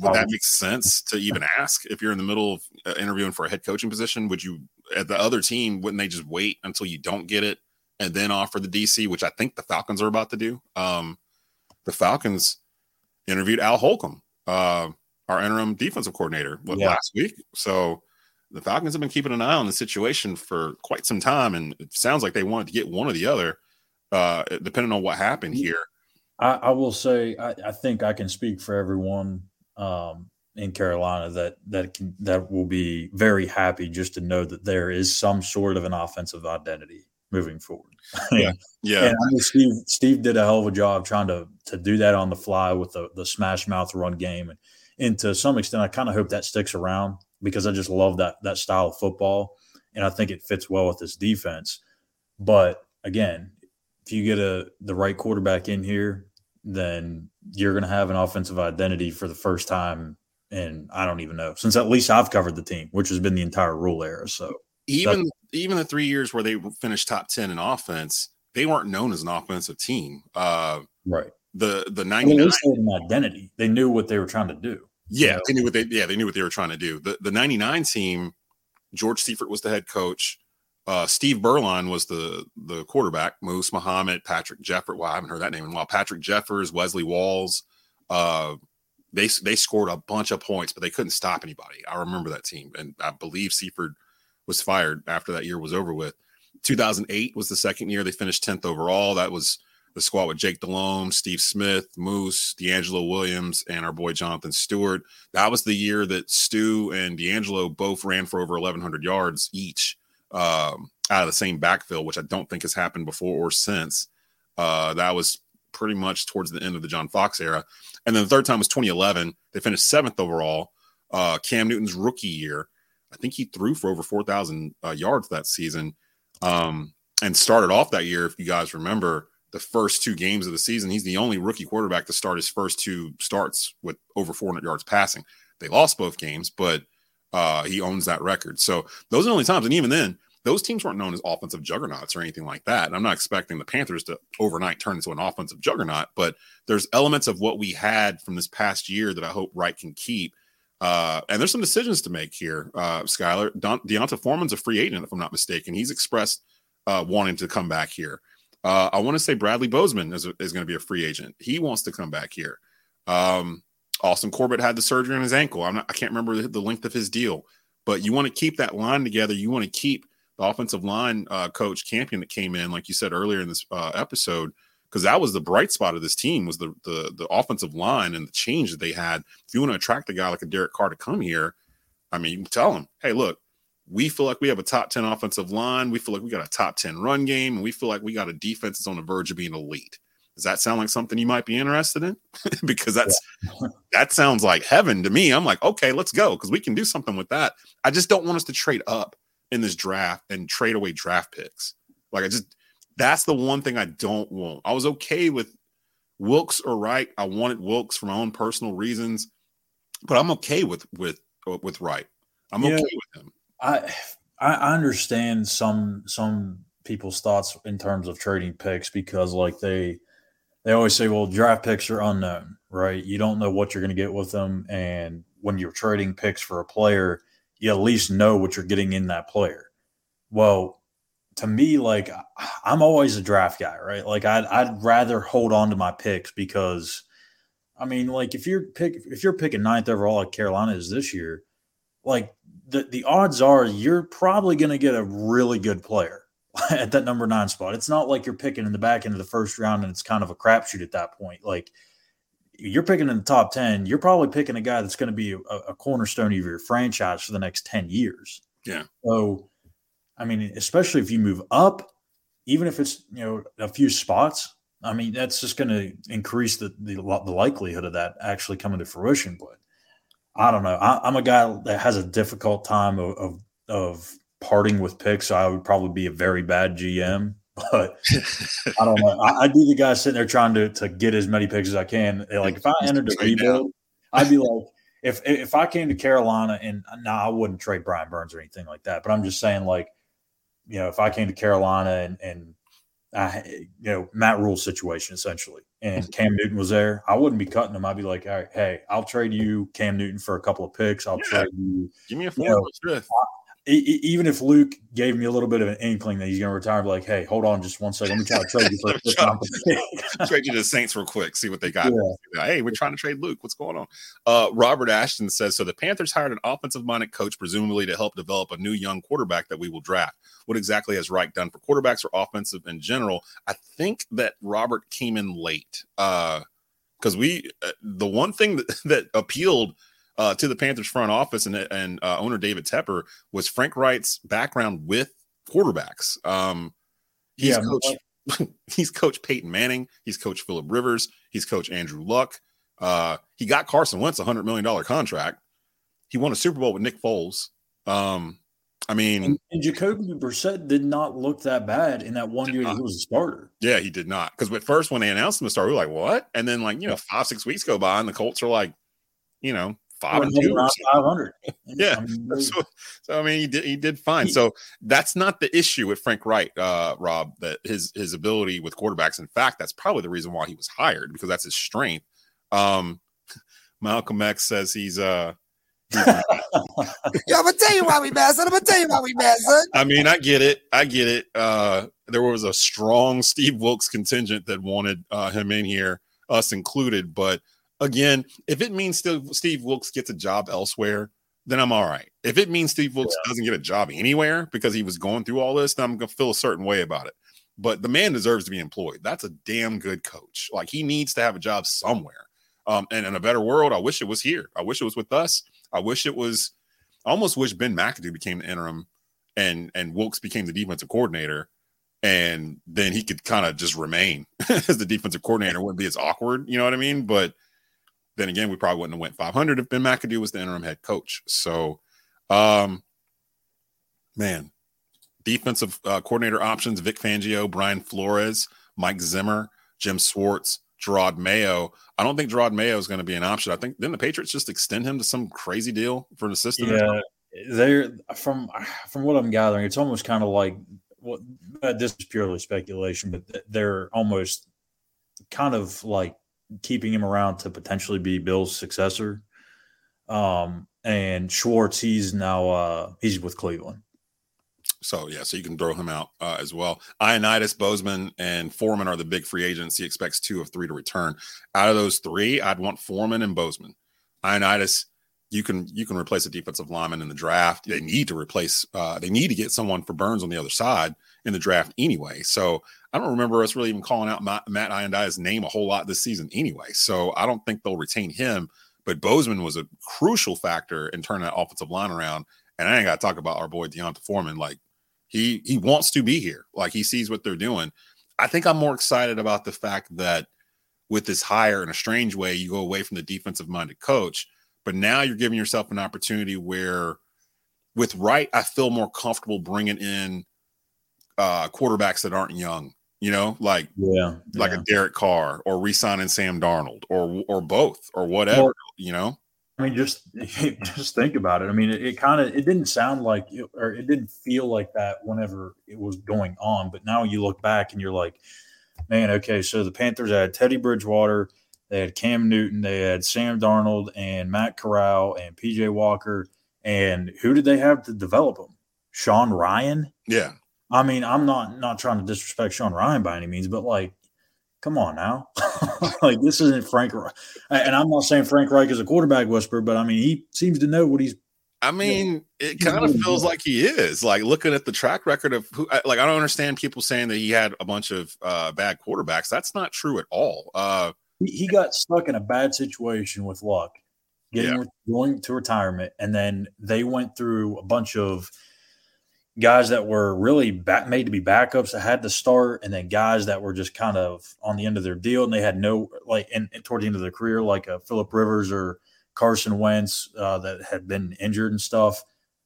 would that make sense to even ask if you're in the middle of uh, interviewing for a head coaching position? Would you at the other team wouldn't they just wait until you don't get it? And then offer the DC, which I think the Falcons are about to do. Um, the Falcons interviewed Al Holcomb, uh, our interim defensive coordinator, what, yeah. last week. So the Falcons have been keeping an eye on the situation for quite some time, and it sounds like they wanted to get one or the other, uh, depending on what happened here. I, I will say, I, I, think I can speak for everyone um, in Carolina that that can, that will be very happy just to know that there is some sort of an offensive identity moving forward. *laughs* Yeah, yeah. and I mean, Steve Steve did a hell of a job trying to to do that on the fly with the the smash mouth run game, and and to some extent, I kind of hope that sticks around because I just love that that style of football, and I think it fits well with this defense. But again, if you get a the right quarterback in here, then you're going to have an offensive identity for the first time and I don't even know since at least I've covered the team, which has been the entire Rhule era. So even even the three years where they finished top 10 in offense, they weren't known as an offensive team. Uh, right. The the 99 I mean, an identity. They knew what they were trying to do. Yeah, you know? they knew what they yeah, they knew what they were trying to do. The the 99 team, George Seifert was the head coach. Uh, Steve Beuerlein was the the quarterback. Moose Muhammad, Patrick Jeffers. Well, I haven't heard that name in a while. Patrick Jeffers, Wesley Walls. Uh, they they scored a bunch of points, but they couldn't stop anybody. I remember that team, and I believe Seifert – was fired after that year was over with. 2008 was the second year they finished 10th overall. That was the squad with Jake Delhomme, Steve Smith, Moose, DeAngelo Williams, and our boy Jonathan Stewart. That was the year that Stu and DeAngelo both ran for over 1,100 yards each um, out of the same backfield, which I don't think has happened before or since. Uh, that was pretty much towards the end of the John Fox era. And then the third time was 2011. They finished seventh overall. Uh, Cam Newton's rookie year. I think he threw for over 4,000 uh, yards that season um, and started off that year, if you guys remember, the first two games of the season. He's the only rookie quarterback to start his first two starts with over 400 yards passing. They lost both games, but uh, he owns that record. So those are the only times. And even then, those teams weren't known as offensive juggernauts or anything like that. And I'm not expecting the Panthers to overnight turn into an offensive juggernaut, but there's elements of what we had from this past year that I hope Reich can keep. Uh, and there's some decisions to make here, uh, Skylar. Don- D'Onta Foreman's a free agent, if I'm not mistaken. He's expressed uh, wanting to come back here. Uh, I want to say Bradley Bozeman is, is going to be a free agent. He wants to come back here. Um, Austin Corbett had the surgery on his ankle. I'm not, I can't remember the, the length of his deal, but you want to keep that line together. You want to keep the offensive line uh, coach Campen that came in, like you said earlier in this uh, episode, because that was the bright spot of this team was the, the the offensive line and the change that they had. If you want to attract a guy like a Derek Carr to come here, I mean, you can tell him, hey, look, we feel like we have a top 10 offensive line. We feel like we got a top 10 run game, and we feel like we got a defense that's on the verge of being elite. Does that sound like something you might be interested in? *laughs* because that's yeah. that sounds like heaven to me. I'm like, okay, let's go because we can do something with that. I just don't want us to trade up in this draft and trade away draft picks. Like I just that's the one thing I don't want. I was okay with Wilks or Reich. I wanted Wilks for my own personal reasons, but I'm okay with with uh, with Reich. I'm yeah, okay with him. I I understand some some people's thoughts in terms of trading picks because like they they always say, well, draft picks are unknown, right? You don't know what you're going to get with them, and when you're trading picks for a player, you at least know what you're getting in that player. Well, to me, like I'm always a draft guy, right? Like I'd I'd rather hold on to my picks because, I mean, like if you're pick if you're picking ninth overall like Carolina is this year, like the the odds are you're probably going to get a really good player *laughs* at that number nine spot. It's not like you're picking in the back end of the first round and it's kind of a crapshoot at that point. Like you're picking in the top 10, you're probably picking a guy that's going to be a, a, cornerstone of your franchise for the next 10 years. Yeah. So, I mean, especially if you move up, even if it's, you know, a few spots, I mean, that's just going to increase the, the, the likelihood of that actually coming to fruition. But I don't know. I, am a guy that has a difficult time of, of, of parting with picks. So I would probably be a very bad GM *laughs* but I don't know. I, would be the guy sitting there trying to to get as many picks as I can. Like if I entered the rebuild, I'd be like, if if I came to Carolina and now nah, I wouldn't trade Brian Burns or anything like that. But I'm just saying, like, you know, if I came to Carolina and and I, you know, Matt Rhule situation essentially, and *laughs* Cam Newton was there, I wouldn't be cutting him. I'd be like, all right, hey, I'll trade you Cam Newton for a couple of picks. I'll yeah. trade you. Give me a four. You know, even if Luke gave me a little bit of an inkling that he's going to retire, like, hey, hold on just one second. Let me try to trade you for *laughs* trade you to the Saints real quick, see what they got. Yeah. *laughs* Hey, we're trying to trade Luke. What's going on? Uh, Robert Ashton says so. The Panthers hired an offensive minded coach, presumably to help develop a new young quarterback that we will draft. What exactly has Reich done for quarterbacks or offensive in general? I think that Robert came in late because uh, we uh, the one thing that, that appealed uh, to the Panthers front office and, and uh, owner David Tepper was Frank Reich's background with quarterbacks. Um, he's yeah, coached, *laughs* he's coached Peyton Manning. He's coached Philip Rivers. He's coached Andrew Luck. Uh, he got Carson Wentz a hundred million dollar contract. He won a Super Bowl with Nick Foles. Um, I mean, and, and Jacoby Brissett did not look that bad in that one year he was a starter. Yeah, he did not. Because at first, when they announced him to start, we were like, "What?" And then, like you know, five six weeks go by, and the Colts are like, you know, five and two. Five hundred. *laughs* yeah. So, so, I mean, he did he did fine. So that's not the issue with Frank Reich, uh, Rob. That his his ability with quarterbacks. In fact, that's probably the reason why he was hired because that's his strength. Um, *laughs* Malcolm X says he's uh. *laughs* yeah, I'm gonna tell you why we mad, son. I'm gonna tell you why we mad, son. I mean, I get it. I get it. Uh, there was a strong Steve Wilks contingent that wanted uh, him in here, us included, but again, if it means Steve, Steve Wilks gets a job elsewhere, then I'm all right. If it means Steve Wilks yeah. doesn't get a job anywhere because he was going through all this, then I'm gonna feel a certain way about it. but the man deserves to be employed. That's a damn good coach. Like he needs to have a job somewhere. Um, and in a better world, I wish it was here. I wish it was with us. I wish it was. I almost wish Ben McAdoo became the interim, and and Wilks became the defensive coordinator, and then he could kind of just remain *laughs* as the defensive coordinator. It wouldn't be as awkward, you know what I mean? But then again, we probably wouldn't have went 500 if Ben McAdoo was the interim head coach. So, um, man, defensive uh, coordinator options: Vic Fangio, Brian Flores, Mike Zimmer, Jim Schwartz, Jerod Mayo. I don't think Jerod Mayo is going to be an option. I think then the Patriots just extend him to some crazy deal for an assistant. Yeah, they're from from what I'm gathering, it's almost kind of like what well, this is purely speculation, but they're almost kind of like keeping him around to potentially be Bill's successor. Um, and Schwartz, he's now uh, he's with Cleveland. So yeah, so you can throw him out uh, as well. Ioannidis, Bozeman, and Foreman are the big free agents. He expects two of three to return. Out of those three, I'd want Foreman and Bozeman. Ioannidis, you can you can replace a defensive lineman in the draft. They need to replace. Uh, they need to get someone for Burns on the other side in the draft anyway. So I don't remember us really even calling out Matt, Matt Ioannidis' name a whole lot this season anyway. So I don't think they'll retain him. But Bozeman was a crucial factor in turning that offensive line around. And I ain't got to talk about our boy D'Onta Foreman. Like he he wants to be here. Like he sees what they're doing. I think I'm more excited about the fact that with this hire in a strange way, you go away from the defensive minded coach, but now you're giving yourself an opportunity where with Reich, I feel more comfortable bringing in uh, quarterbacks that aren't young. You know, like yeah, like yeah. a Derek Carr or re-signing Sam Darnold or or both or whatever. Well, you know, I mean, just *laughs* just think about it. I mean, it, it kind of it didn't sound like it, or it didn't feel like that whenever it was going on. But now you look back and you're like, man, okay, so the Panthers had Teddy Bridgewater, they had Cam Newton, they had Sam Darnold and Matt Corral and PJ Walker, and who did they have to develop them? Sean Ryan. yeah. I mean, I'm not not trying to disrespect Sean Ryan by any means, but like, come on now, *laughs* like this isn't Frank. And I'm not saying Frank Reich is a quarterback whisperer, but I mean, he seems to know what he's. I mean, it kind of feels like he is. Like looking at the track record of who, like I don't understand people saying that he had a bunch of uh, bad quarterbacks. That's not true at all. Uh, he, he got stuck in a bad situation with luck, getting Yeah. going to retirement, and then they went through a bunch of guys that were really back, made to be backups that had to start, and then guys that were just kind of on the end of their deal, and they had no like, and, and toward the end of their career, like uh, Philip Rivers or Carson Wentz uh, that had been injured and stuff,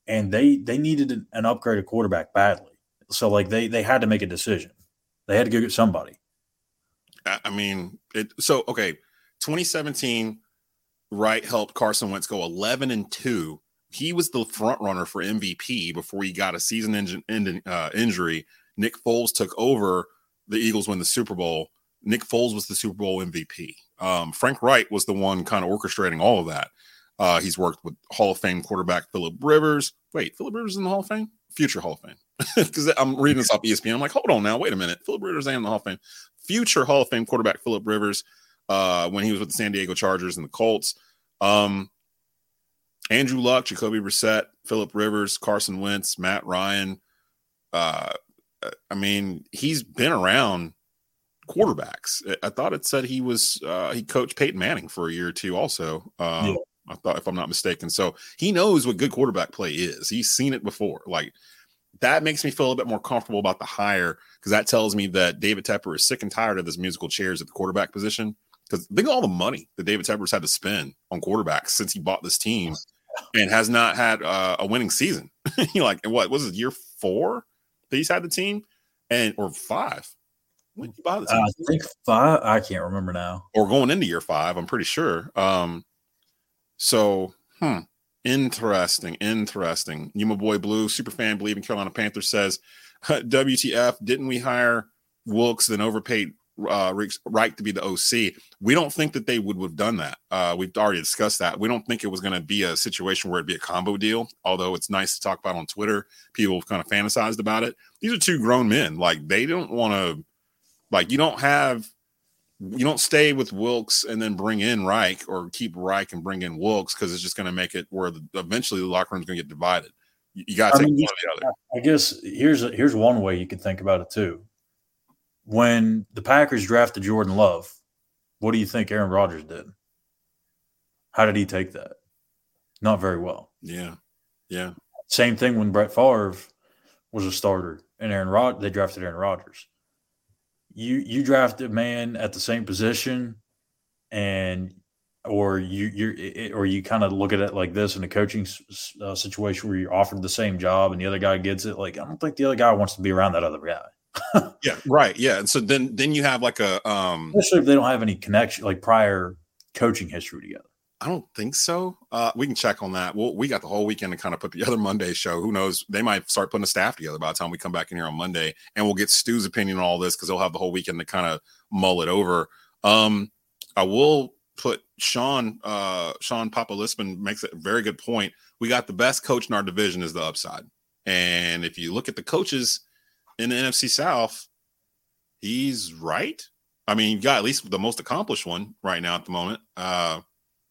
and they they needed an, upgraded quarterback badly. So like they they had to make a decision. They had to go get somebody. I I mean, it. So okay, 2017, Reich helped Carson Wentz go 11 and two. He was the front runner for MVP before he got a season engine, ending, uh, injury. Nick Foles took over. The Eagles win the Super Bowl. Nick Foles was the Super Bowl MVP. Um, Frank Reich was the one kind of orchestrating all of that. Uh, he's worked with Hall of Fame quarterback Philip Rivers. Wait, Philip Rivers in the Hall of Fame? Future Hall of Fame. *laughs* Because I'm reading this off ESPN. I'm like, hold on now, wait a minute. Philip Rivers ain't in the Hall of Fame. Future Hall of Fame quarterback Philip Rivers uh, when he was with the San Diego Chargers and the Colts. Um, Andrew Luck, Jacoby Brissett, Philip Rivers, Carson Wentz, Matt Ryan. Uh, I mean, he's been around quarterbacks. I- thought it said he was uh, he coached Peyton Manning for a year or two. Also, uh, Yeah. I thought if I'm not mistaken, so he knows what good quarterback play is. He's seen it before. Like that makes me feel a bit more comfortable about the hire because that tells me that David Tepper is sick and tired of his musical chairs at the quarterback position. Because think of all the money that David Tepper's had to spend on quarterbacks since he bought this team and has not had uh, a winning season. *laughs* you know, like what was it year four that he's had the team and or five? When did he buy the team? Uh, I think five. I can't remember now. or going into year five, I'm pretty sure. Um, so hmm, interesting, interesting. You my boy Blue, super fan, believe in Carolina Panthers says, *laughs* WTF, didn't we hire Wilks then overpaid uh Rick- Reich to be the OC? We don't think that they would have done that. Uh, we've already discussed that. We don't think it was going to be a situation where it'd be a combo deal, although it's nice to talk about on Twitter. People kind of fantasized about it. These are two grown men. Like they don't want to like you don't have you don't stay with Wilks and then bring in Reich or keep Reich and bring in Wilks because it's just going to make it where the, eventually the locker room's going to get divided. You, you got to take mean, one or the other. I guess here's here's one way you could think about it too. When the Packers drafted Jordan Love, what do you think Aaron Rodgers did? How did he take that? Not very well. Yeah. Yeah. Same thing when Brett Favre was a starter and Aaron Rod they drafted Aaron Rodgers. You you draft a man at the same position and or you you or you kind of look at it like this in a coaching uh, situation where you're offered the same job and the other guy gets it like I don't think the other guy wants to be around that other guy. Yeah, right. Yeah. And so then then you have like a um especially if they don't have any connection like prior coaching history together. I don't think so. Uh, we can check on that. Well, we got the whole weekend to kind of put together Monday show. Who knows? They might start putting a staff together by the time we come back in here on Monday, and we'll get Stu's opinion on all this because he'll have the whole weekend to kind of mull it over. Um, I will put Sean uh, Sean Papalispin makes a very good point. We got the best coach in our division is the upside, and if you look at the coaches in the NFC South, he's right. I mean, you got at least the most accomplished one right now at the moment. Uh,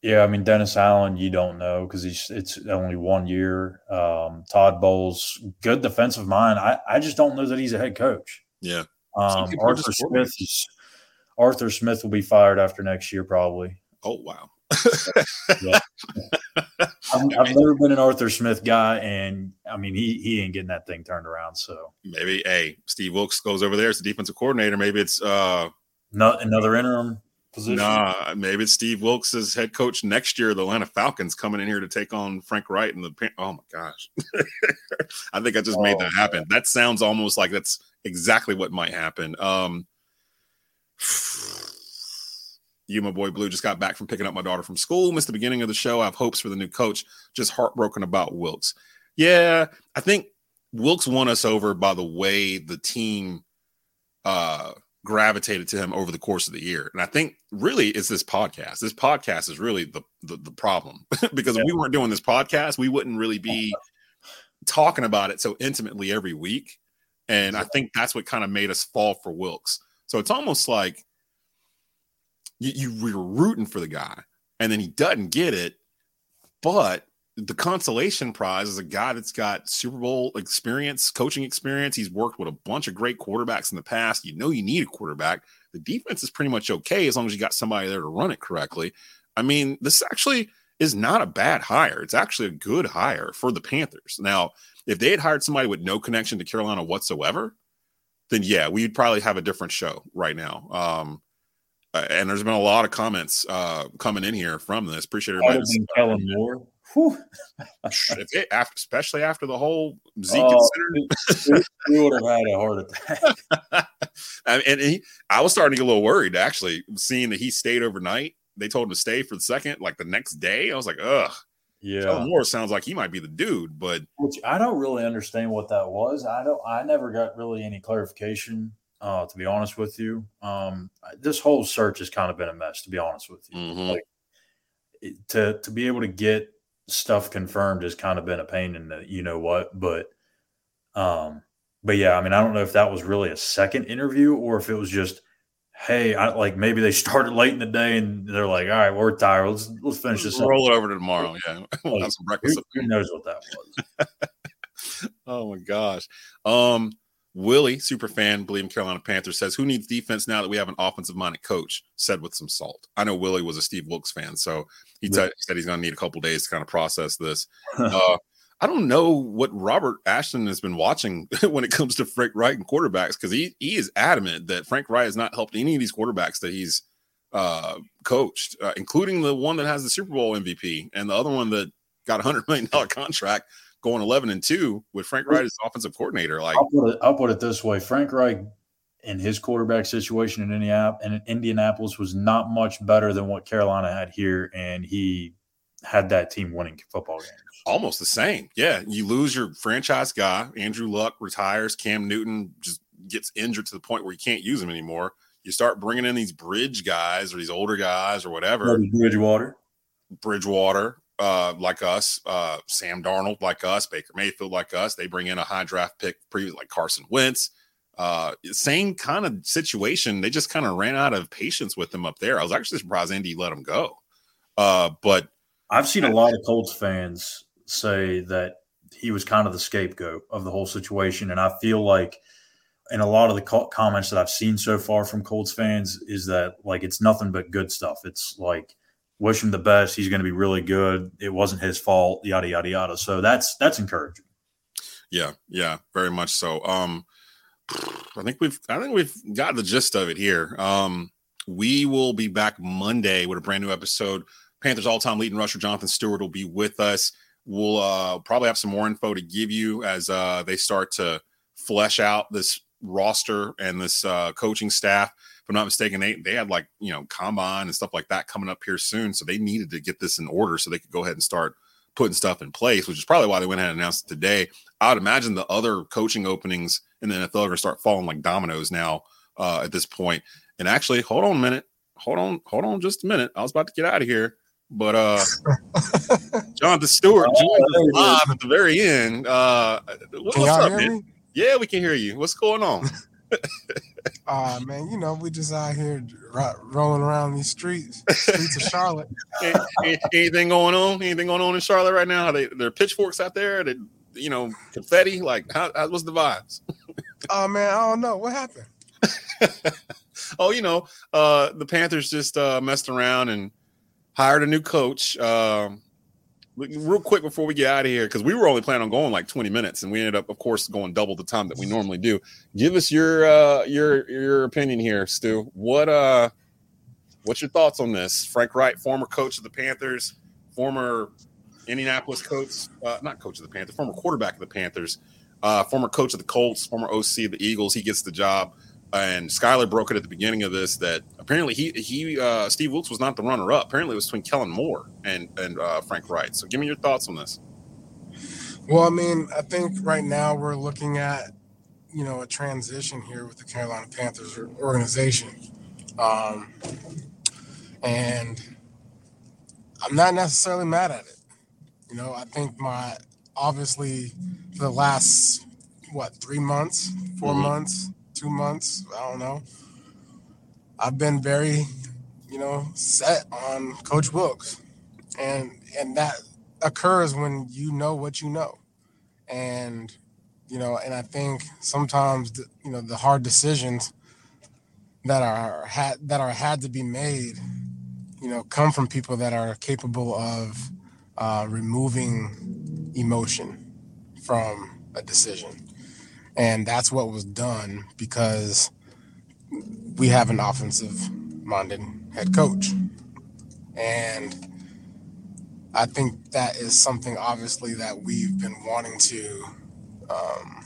yeah, I mean Dennis Allen, you don't know because he's it's only one year. Um, Todd Bowles, good defensive mind. I, I just don't know that he's a head coach. Yeah. Um, Arthur Smith Arthur Smith will be fired after next year probably. Oh wow. Yeah. *laughs* I've, I've, never been an Arthur Smith guy, and I mean he he ain't getting that thing turned around. So maybe hey, Steve Wilks goes over there as the defensive coordinator. Maybe it's uh not another interim position? Nah, maybe it's Steve Wilks as head coach next year. The Atlanta Falcons coming in here to take on Frank Reich and the. Oh my gosh, *laughs* I think I just oh, made that happen. Man. That sounds almost like that's exactly what might happen. Um, you, my boy Blue, just got back from picking up my daughter from school. Missed the beginning of the show. I have hopes for the new coach. Just heartbroken about Wilks. Yeah, I think Wilks won us over by the way the team uh gravitated to him over the course of the year. And I think really it's this podcast. This podcast is really the the, the problem *laughs* because yeah. if we weren't doing this podcast, we wouldn't really be *laughs* talking about it so intimately every week. And I think that's what kind of made us fall for Wilks. So it's almost like you, you were rooting for the guy and then he doesn't get it, but the consolation prize is a guy that's got Super Bowl experience, coaching experience. He's worked with a bunch of great quarterbacks in the past. You know, you need a quarterback. The defense is pretty much okay as long as you got somebody there to run it correctly. I mean, this actually is not a bad hire. It's actually a good hire for the Panthers. Now, if they had hired somebody with no connection to Carolina whatsoever, then yeah, we'd probably have a different show right now. Um, and there's been a lot of comments uh, coming in here from this. Appreciate everybody. Kellen Moore. it, especially after the whole Zeke uh, we would have had a heart attack. *laughs* I and he, I was starting to get a little worried actually, seeing that he stayed overnight. They told him to stay for the second, like the next day. I was like, ugh. Yeah, Kellen Moore sounds like he might be the dude, but which I don't really understand what that was. I don't. I never got really any clarification. Uh, to be honest with you, um, this whole search has kind of been a mess. To be honest with you, mm-hmm. like to to be able to get stuff confirmed has kind of been a pain in the you know what, but um, but yeah, I mean, I don't know if that was really a second interview or if it was just, hey, I like maybe they *laughs* started late in the day and they're like, all right, we're tired. Let's let's finish this. Roll up. it over to tomorrow. Yeah, *laughs* we'll have some breakfast. Who, who knows what that was? *laughs* oh my gosh. Um, Willie, super fan, believe in Carolina Panthers, says, Who needs defense now that we have an offensive minded coach? Said with some salt. I know Willie was a Steve Wilks fan, so he, t- he said he's going to need a couple days to kind of process this. *laughs* uh, I don't know what Robert Ashton has been watching *laughs* when it comes to Frank Reich and quarterbacks because he, he is adamant that Frank Reich has not helped any of these quarterbacks that he's uh, coached, uh, including the one that has the Super Bowl MVP and the other one that got a $100 million contract going 11 and 2 with Frank Reich as offensive coordinator. Like, I'll put, it, I'll put it this way Frank Reich in his quarterback situation in Indianapolis, in Indianapolis was not much better than what Carolina had here. And he had that team winning football games. Almost the same. Yeah. You lose your franchise guy. Andrew Luck retires. Cam Newton just gets injured to the point where you can't use him anymore. You start bringing in these bridge guys or these older guys or whatever. Bridgewater. Bridgewater uh, like us, uh, Sam Darnold like us, Baker Mayfield like us. They bring in a high draft pick, previous like Carson Wentz. Uh, same kind of situation. They just kind of ran out of patience with him up there. I was actually surprised Andy let him go. Uh, but I've seen a lot of Colts fans say that he was kind of the scapegoat of the whole situation, and I feel like and a lot of the co- comments that I've seen so far from Colts fans is that like it's nothing but good stuff. It's like wish him the best. He's going to be really good. It wasn't his fault. Yada yada yada. So that's that's encouraging. Yeah, yeah, very much so. Um, I think we've I think we've got the gist of it here. Um, we will be back Monday with a brand new episode. Panthers all-time leading rusher Jonathan Stewart will be with us. We'll uh, probably have some more info to give you as uh, they start to flesh out this roster and this uh, coaching staff. If I'm not mistaken, they they had like you know combine and stuff like that coming up here soon, so they needed to get this in order so they could go ahead and start putting stuff in place, which is probably why they went ahead and announced it today. I would imagine the other coaching openings in the NFL are going to start falling like dominoes now uh, at this point. And actually, hold on a minute, hold on, hold on just a minute. I was about to get out of here. But uh *laughs* Jonathan Stewart joined us live at the very end. Uh what's up, man? Yeah, we can hear you. What's going on? *laughs* Uh man, you know, we just out here ro- rolling around these streets, streets of Charlotte. *laughs* Any- any- Anything going on? Anything going on in Charlotte right now? Are they there pitchforks out there? That you know, confetti? Like how, how what's the vibes? Oh man, I don't know what happened. *laughs* oh, you know, uh the Panthers just uh messed around and hired a new coach. Um real quick before we get out of here, because we were only planning on going like 20 minutes and we ended up, of course, going double the time that we normally do. Give us your uh your your opinion here, Stu. What uh what's your thoughts on this? Frank Reich, former coach of the Panthers, former Indianapolis coach, uh, not coach of the Panthers, former quarterback of the Panthers, uh, former coach of the Colts, former OC of the Eagles. He gets the job. And Skyler broke it at the beginning of this that apparently he he uh, Steve Wilks was not the runner up. Apparently it was between Kellen Moore and and uh, Frank Reich. So give me your thoughts on this. Well, I mean, I think right now we're looking at, you know, a transition here with the Carolina Panthers organization. Um, and I'm not necessarily mad at it. You know, I think my, obviously, the last, what, three months, 4 Mhm. months, two months, I don't know. I've been very, you know, set on Coach Wilks. And, and that occurs when you know what you know and you know and i think sometimes the, you know the hard decisions that are had that are had to be made you know come from people that are capable of uh, removing emotion from a decision and that's what was done because we have an offensive minded head coach and I think that is something obviously that we've been wanting to, um,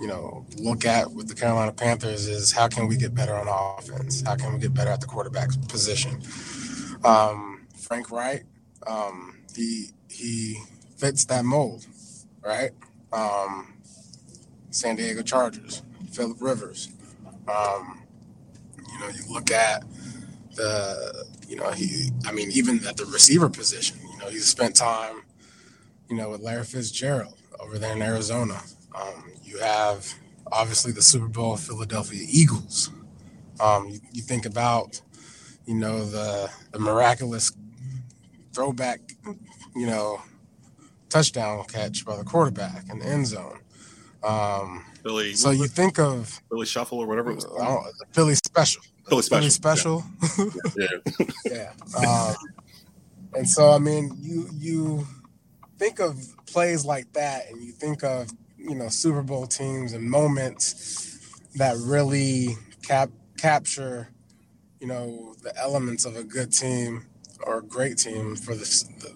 you know, look at with the Carolina Panthers is how can we get better on offense? How can we get better at the quarterback position? Um, Frank Reich, um, he he fits that mold, right? Um, San Diego Chargers, Philip Rivers. Um, you know, you look at the, you know, he, I mean, even at the receiver position, you know, he's spent time, you know, with Larry Fitzgerald over there in Arizona. Um, you have obviously the Super Bowl Philadelphia Eagles. Um, you, you think about, you know, the, the miraculous throwback, you know, touchdown catch by the quarterback in the end zone. Um, Billy, so you think of Philly Shuffle or whatever it was I called. don't- the Philly special. Billy Special. Philly special. Yeah. *laughs* yeah. Um, and so I mean, you you think of plays like that, and you think of you know Super Bowl teams and moments that really cap capture you know the elements of a good team or a great team for the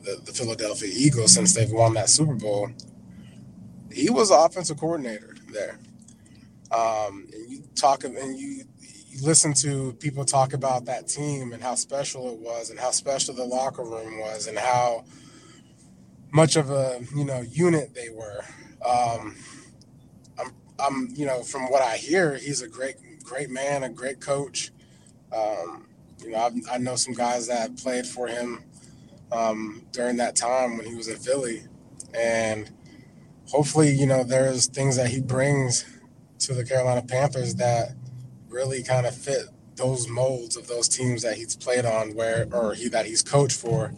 the, the Philadelphia Eagles since they've won that Super Bowl. He was the offensive coordinator there. Um, and you talk and you you listen to people talk about that team and how special it was and how special the locker room was and how much of a you know unit they were. Um i'm you know from what i hear he's a great great man a great coach. Um you know I've, i know some guys that played for him um during that time when he was in philly. And hopefully you know there's things that he brings to the carolina panthers that really kind of fit those molds of those teams that he's played on where or he that he's coached for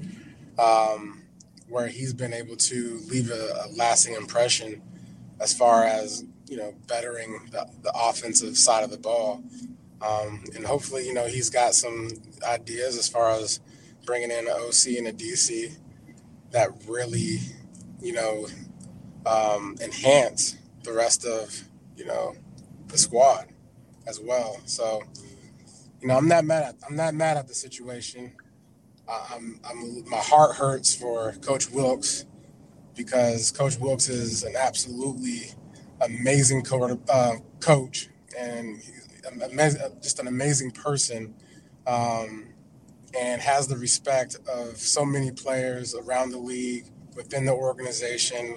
um, where he's been able to leave a, a lasting impression as far as you know, bettering the, the offensive side of the ball. Um, and hopefully, you know, he's got some ideas as far as bringing in an OC and a DC that really, you know, um, enhance the rest of, you know, the squad as well. So, you know, I'm not mad at I'm not mad at the situation. I'm, I'm my heart hurts for Coach Wilks because Coach Wilks is an absolutely amazing co- uh, coach and just an amazing person, um, and has the respect of so many players around the league, within the organization,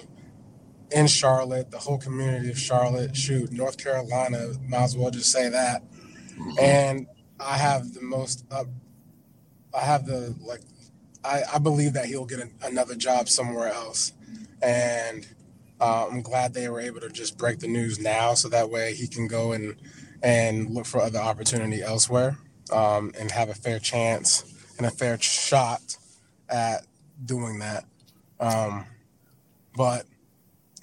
in Charlotte, the whole community of Charlotte. Shoot, North Carolina, might as well just say that. And I have the most up. I have the like. I, I believe that he'll get another job somewhere else, and uh, I'm glad they were able to just break the news now, so that way he can go and and look for other opportunity elsewhere, um, and have a fair chance and a fair shot at doing that. Um, but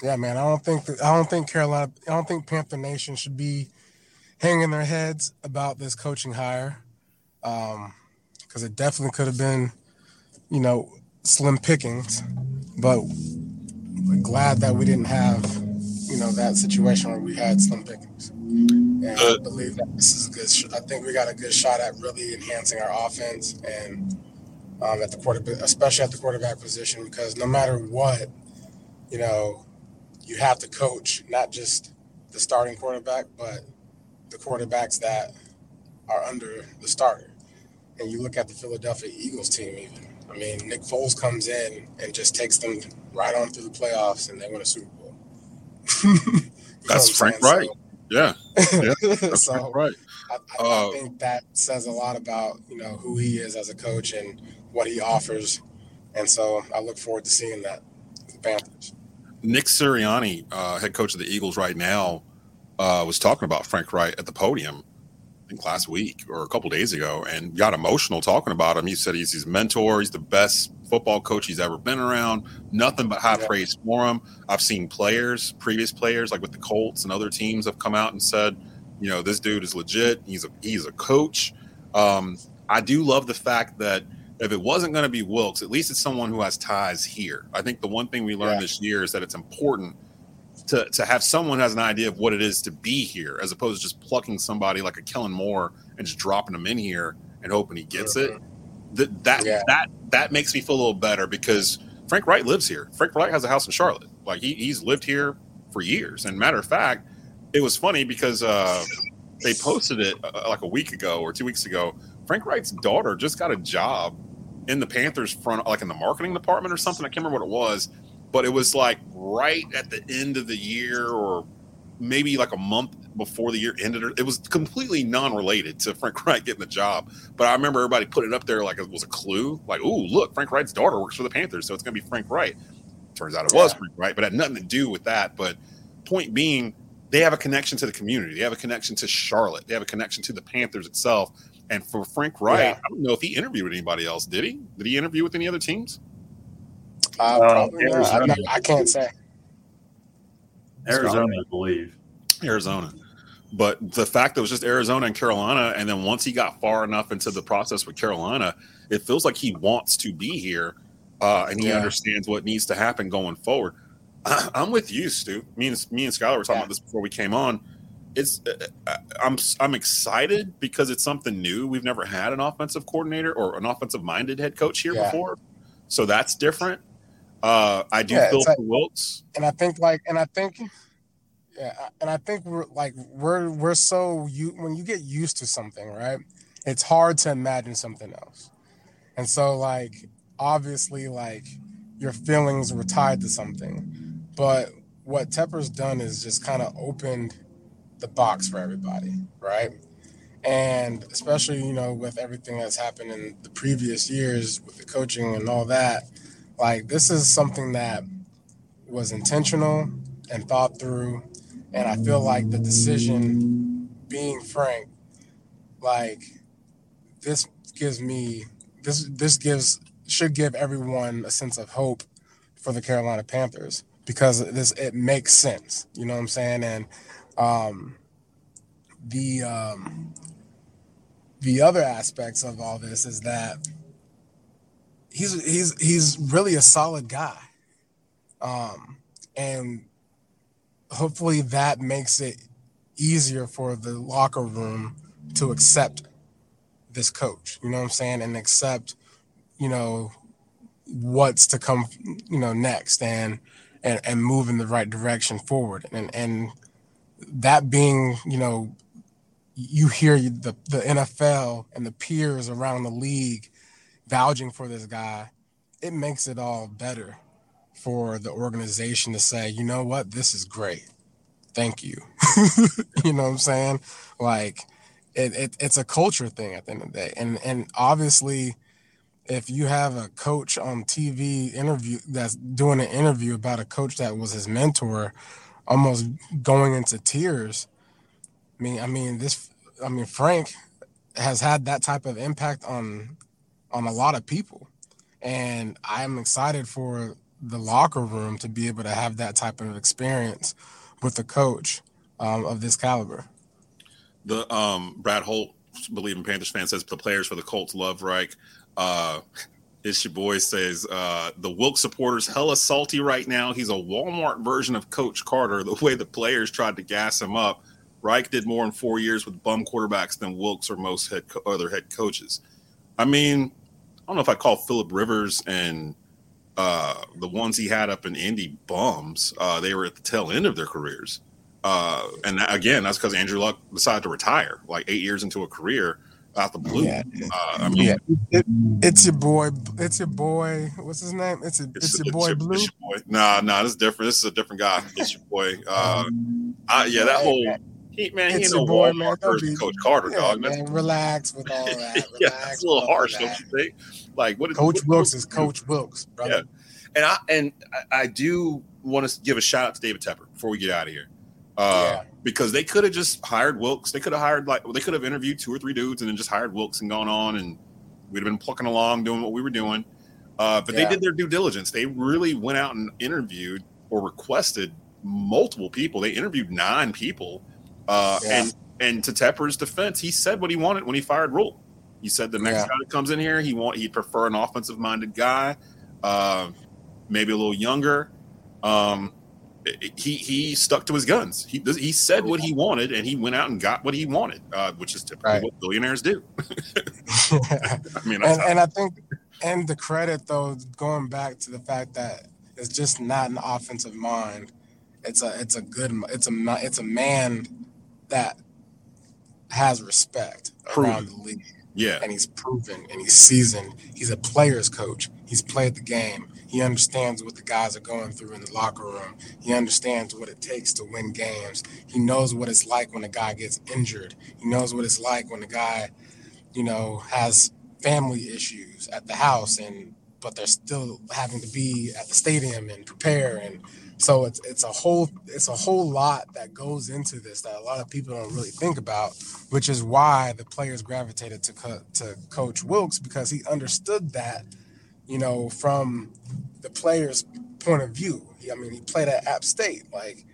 yeah, man, I don't think that, I don't think Carolina, I don't think Panther Nation should be hanging their heads about this coaching hire, because um, it definitely could have been, you know, slim pickings. But I'm glad that we didn't have, you know, that situation where we had slim pickings. And I believe that this is a good. Sh- I think we got a good shot at really enhancing our offense and um, at the quarterback, especially at the quarterback position, because no matter what, you know, you have to coach not just the starting quarterback, but the quarterbacks that are under the starter. And you look at the Philadelphia Eagles team, even. I mean, Nick Foles comes in and just takes them right on through the playoffs, and they win a Super Bowl. *laughs* that's Frank Reich. So, yeah, yeah *laughs* that's so Frank Reich. I, I, uh, I think that says a lot about you know who he is as a coach and what he offers, and so I look forward to seeing that. The Panthers. Nick Sirianni, uh, head coach of the Eagles right now, uh, was talking about Frank Reich at the podium, I think last week or a couple days ago, and got emotional talking about him. He said he's his mentor. He's the best football coach he's ever been around. Nothing but high yeah. praise for him. I've seen players, previous players, like with the Colts and other teams, have come out and said, you know, this dude is legit. He's a he's a coach. Um, I do love the fact that if it wasn't going to be Wilks, at least it's someone who has ties here. I think the one thing we learned yeah. this year is that it's important to to have someone who has an idea of what it is to be here, as opposed to just plucking somebody like a Kellen Moore and just dropping him in here and hoping he gets mm-hmm. it. That that yeah. that that makes me feel a little better because Frank Reich lives here. Frank Reich has a house in Charlotte. Like he, he's lived here for years. And matter of fact, it was funny because uh, they posted it uh, like a week ago or two weeks ago. Frank Reich's daughter just got a job in the Panthers front, like in the marketing department or something. I can't remember what it was, but it was like right at the end of the year or maybe like a month before the year ended. It was completely non-related to Frank *laughs* Reich getting the job. But I remember everybody put it up there like it was a clue. Like, oh, look, Frank Reich's daughter works for the Panthers, so it's going to be Frank Reich. Turns out it was Frank Reich, but it had nothing to do with that. But point being, they have a connection to the community. They have a connection to Charlotte. They have a connection to the Panthers itself. And for Frank Reich, yeah. I don't know if he interviewed with anybody else. Did he? Did he interview with any other teams? Uh, probably not. I, I, can't say. Arizona, I believe. Arizona. But the fact that it was just Arizona and Carolina, and then once he got far enough into the process with Carolina, it feels like he wants to be here, uh, and he yeah. understands what needs to happen going forward. *clears throat* I'm with you, Stu. Me and me and Skylar were talking yeah. about this before we came on it's uh, uh, I'm I'm excited because it's something new. We've never had an offensive coordinator or an offensive minded head coach here yeah. before, so that's different. Uh, I do yeah, feel for like, Wilks, and I think like, and I think, yeah, and I think we're like we're we're so you when you get used to something, right? It's hard to imagine something else, and so like obviously like your feelings were tied to something, but what Tepper's done is just kind of opened the box for everybody, right? And especially, you know, with everything that's happened in the previous years with the coaching and all that, like this is something that was intentional and thought through. And I feel like the decision being frank, like this gives me this this gives should give everyone a sense of hope for the Carolina Panthers because this it makes sense. You know what I'm saying? And um, the um, the other aspects of all this is that he's he's he's really a solid guy, um, and hopefully that makes it easier for the locker room to accept this coach. You know what I'm saying? And accept, you know, what's to come, you know, next and and and move in the right direction forward. And and that being, you know, you hear the the NFL and the peers around the league vouching for this guy, it makes it all better for the organization to say, you know what, this is great. Thank you. *laughs* you know what I'm saying? Like it, it, it's a culture thing at the end of the day. And and obviously if you have a coach on TV interview that's doing an interview about a coach that was his mentor, almost going into tears. I mean, I mean this. I mean Frank has had that type of impact on on a lot of people, and I'm excited for the locker room to be able to have that type of experience with a coach um, of this caliber. The um, Brad Holt, believe in Panthers fan, says the players for the Colts love Reich. Uh, it's your boy says uh, the Wilks supporters hella salty right now. He's a Walmart version of Coach Carter. The way the players tried to gas him up, Reich did more in four years with bum quarterbacks than Wilks or most head co- other head coaches. I mean, I don't know if I call Philip Rivers and uh, the ones he had up in Indy bums. Uh, they were at the tail end of their careers, uh, and again, that's because Andrew Luck decided to retire like eight years into a career out the blue. Yeah. Uh, I mean, yeah. It, it's your boy. It's your boy. What's his name? It's, a, it's, it's your boy it's your, Blue. Your boy. Nah, nah, this is different. This is a different guy. It's your boy. Uh, I, yeah, that whole. He, man, he ain't no boy, man. Be, Coach Carter, yeah, dog. Man, relax with all *laughs* that. Relax yeah, it's a little harsh, don't you think? Like, what? Is, Coach what, Wilks is Coach Wilks, brother. Yeah, and I and I do want to give a shout out to David Tepper before we get out of here. Uh, yeah. Because they could have just hired Wilks. They could have hired like they could have interviewed two or three dudes and then just hired Wilks and gone on and we'd have been plucking along doing what we were doing. Uh, but yeah. they did their due diligence. They really went out and interviewed or requested multiple people. They interviewed nine people. Uh, yeah. and and to Tepper's defense, he said what he wanted when he fired Rhule. He said the next guy that comes in here, he want he'd prefer an offensive minded guy, uh, maybe a little younger. Um, he he stuck to his guns. He he said what he wanted, and he went out and got what he wanted, uh, which is typically right. what billionaires do. *laughs* I mean, and, and I think, and the credit though, going back to the fact that it's just not an offensive mind. It's a it's a good it's a it's a man that has respect proven. around the league. Yeah, and he's proven and he's seasoned. He's a player's coach. He's played the game. He understands what the guys are going through in the locker room. He understands what it takes to win games. He knows what it's like when a guy gets injured. He knows what it's like when a guy, you know, has family issues at the house and but they're still having to be at the stadium and prepare and so it's it's a whole it's a whole lot that goes into this that a lot of people don't really think about, which is why the players gravitated to co- to Coach Wilks because he understood that you know, from the player's point of view. I mean, he played at App State. Like,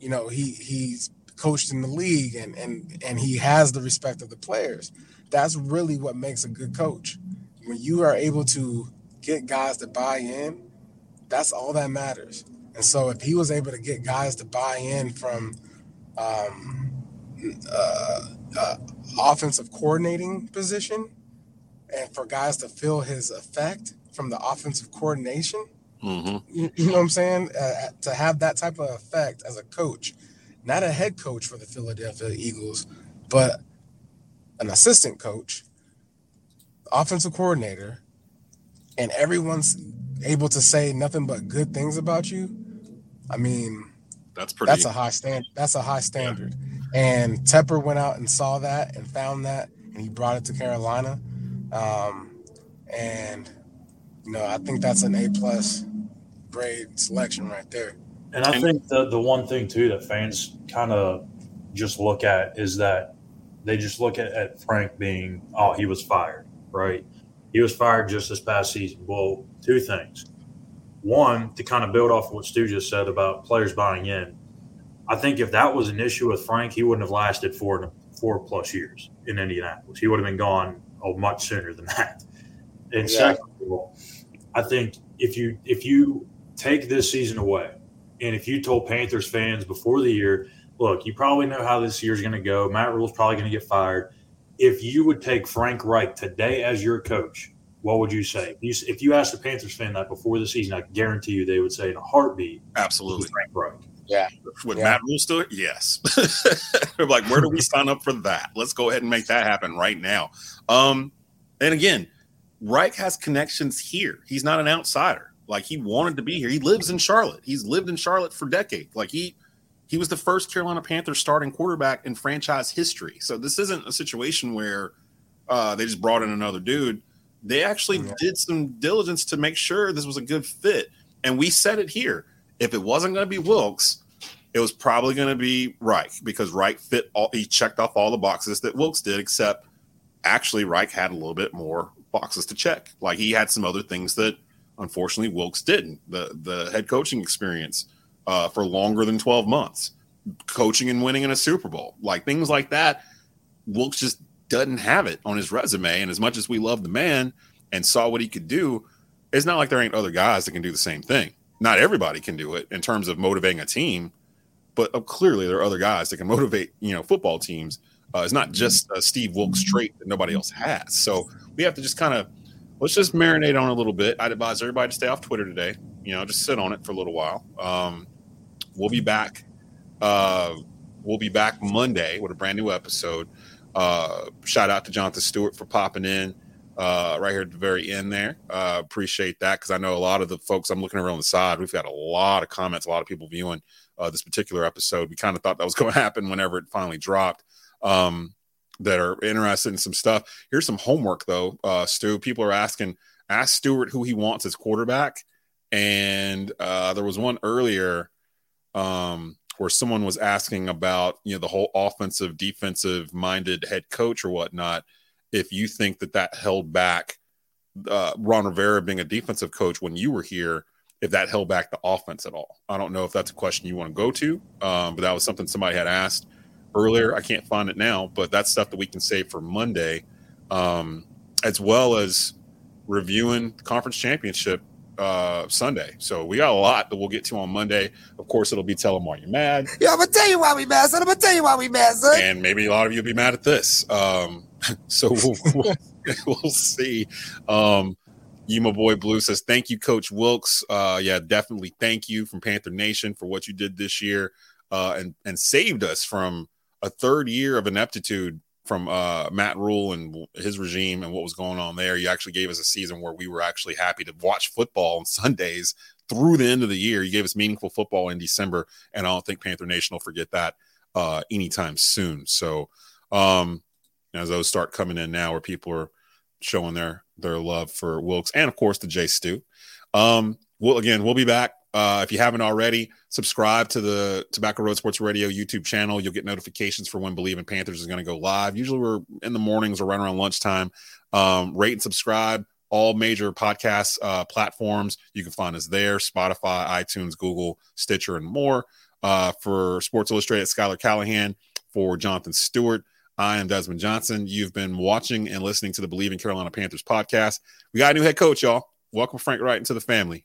you know, he he's coached in the league and and and he has the respect of the players. That's really what makes a good coach. When you are able to get guys to buy in, that's all that matters. And so if he was able to get guys to buy in from um, uh, uh, offensive coordinating position and for guys to feel his effect, from the offensive coordination. Mm-hmm. You, you, know what I'm saying? Uh, to have that type of effect as a coach, not a head coach for the Philadelphia Eagles, but an assistant coach, offensive coordinator, and everyone's able to say nothing but good things about you. I mean, that's pretty. That's a high stand. That's a high standard. Yeah. And Tepper went out and saw that and found that, and he brought it to Carolina. Um, and you know, I think that's an A plus grade selection right there. And I think the the one thing too that fans kind of just look at is that they just look at, at Frank being, oh, he was fired, right? He was fired just this past season. Well, two things. one to kind of build off what Stu just said about players buying in. I think if that was an issue with Frank, he wouldn't have lasted four four plus years in Indianapolis. He would have been gone oh, much sooner than that. And yeah. second of all, I think if you if you take this season away, and if you told Panthers fans before the year, look, you probably know how this year's going to go. Matt Rhule's probably going to get fired. If you would take Frank Reich today as your coach, what would you say? If you, if you asked a Panthers fan that before the season, I guarantee you they would say in a heartbeat, absolutely, Frank Reich. Yeah. With yeah. Matt Rhule still, yes. *laughs* like, where do we sign up for that? Let's go ahead and make that happen right now. Um, and again, Reich has connections here. He's not an outsider. Like he wanted to be here. He lives in Charlotte. He's lived in Charlotte for decades. Like he he was the first Carolina Panthers starting quarterback in franchise history. So this isn't a situation where uh, they just brought in another dude. They actually yeah. did some diligence to make sure this was a good fit. And we said it here. If it wasn't going to be Wilks, it was probably going to be Reich because Reich fit all he checked off all the boxes that Wilks did, except actually Reich had a little bit more boxes to check. Like he had some other things that unfortunately Wilks didn't. The the head coaching experience uh, for longer than 12 months, coaching and winning in a Super Bowl, like things like that. Wilks just doesn't have it on his resume. And as much as we love the man and saw what he could do, it's not like there ain't other guys that can do the same thing. Not everybody can do it in terms of motivating a team, but uh, clearly there are other guys that can motivate, you know, football teams. Uh, it's not just a Steve Wilks trait that nobody else has. So we have to just kind of let's just marinate on a little bit. I'd advise everybody to stay off Twitter today. You know, just sit on it for a little while. Um, we'll be back. Uh, we'll be back Monday with a brand new episode. Uh, shout out to Jonathan Stewart for popping in uh, right here at the very end there. Uh, appreciate that because I know a lot of the folks I'm looking around the side. We've got a lot of comments, a lot of people viewing uh, this particular episode. We kind of thought that was going *laughs* to happen whenever it finally dropped. Um, that are interested in some stuff. Here's some homework though, uh, Stu. People are asking, ask Stewart who he wants as quarterback. And uh, there was one earlier um, where someone was asking about you know the whole offensive, defensive minded head coach or whatnot. If you think that that held back uh, Ron Rivera being a defensive coach when you were here, if that held back the offense at all. I don't know if that's a question you want to go to, um, but that was something somebody had asked earlier. I can't find it now, but that's stuff that we can save for Monday, um, as well as reviewing conference championship uh, Sunday. So we got a lot that we'll get to on Monday. Of course, it'll be tell them why you're mad. Yeah, I'm gonna tell you why we mad, son. I'm gonna tell you why we mad, son. And maybe a lot of you will be mad at this. Um, *laughs* so we'll, *laughs* we'll, we'll see. Um, you, my boy Blue says, thank you, Coach Wilks. Uh, yeah, definitely thank you from Panther Nation for what you did this year uh, and and saved us from a third year of ineptitude from uh, Matt Rhule and his regime and what was going on there. You actually gave us a season where we were actually happy to watch football on *laughs* Sundays through the end of the year. You gave us meaningful football in December, and I don't think Panther Nation will forget that uh, anytime soon. So, um, as those start coming in now, where people are showing their their love for Wilks and of course the J Stu. Um, we'll again, we'll be back uh, if you haven't already, subscribe to the Tobacco Road Sports Radio YouTube channel. You'll get notifications for when Bleav in Panthers is going to go live. Usually we're in the mornings or right around lunchtime. Um, rate and subscribe all major podcast uh, platforms. You can find us there Spotify, iTunes, Google, Stitcher, and more. Uh, for Sports Illustrated, Skylar Callahan. For Jonathan Stewart, I am Desmond Johnson. You've been watching and listening to the Bleav in Carolina Panthers podcast. We got a new head coach, y'all. Welcome Frank Reich into the family.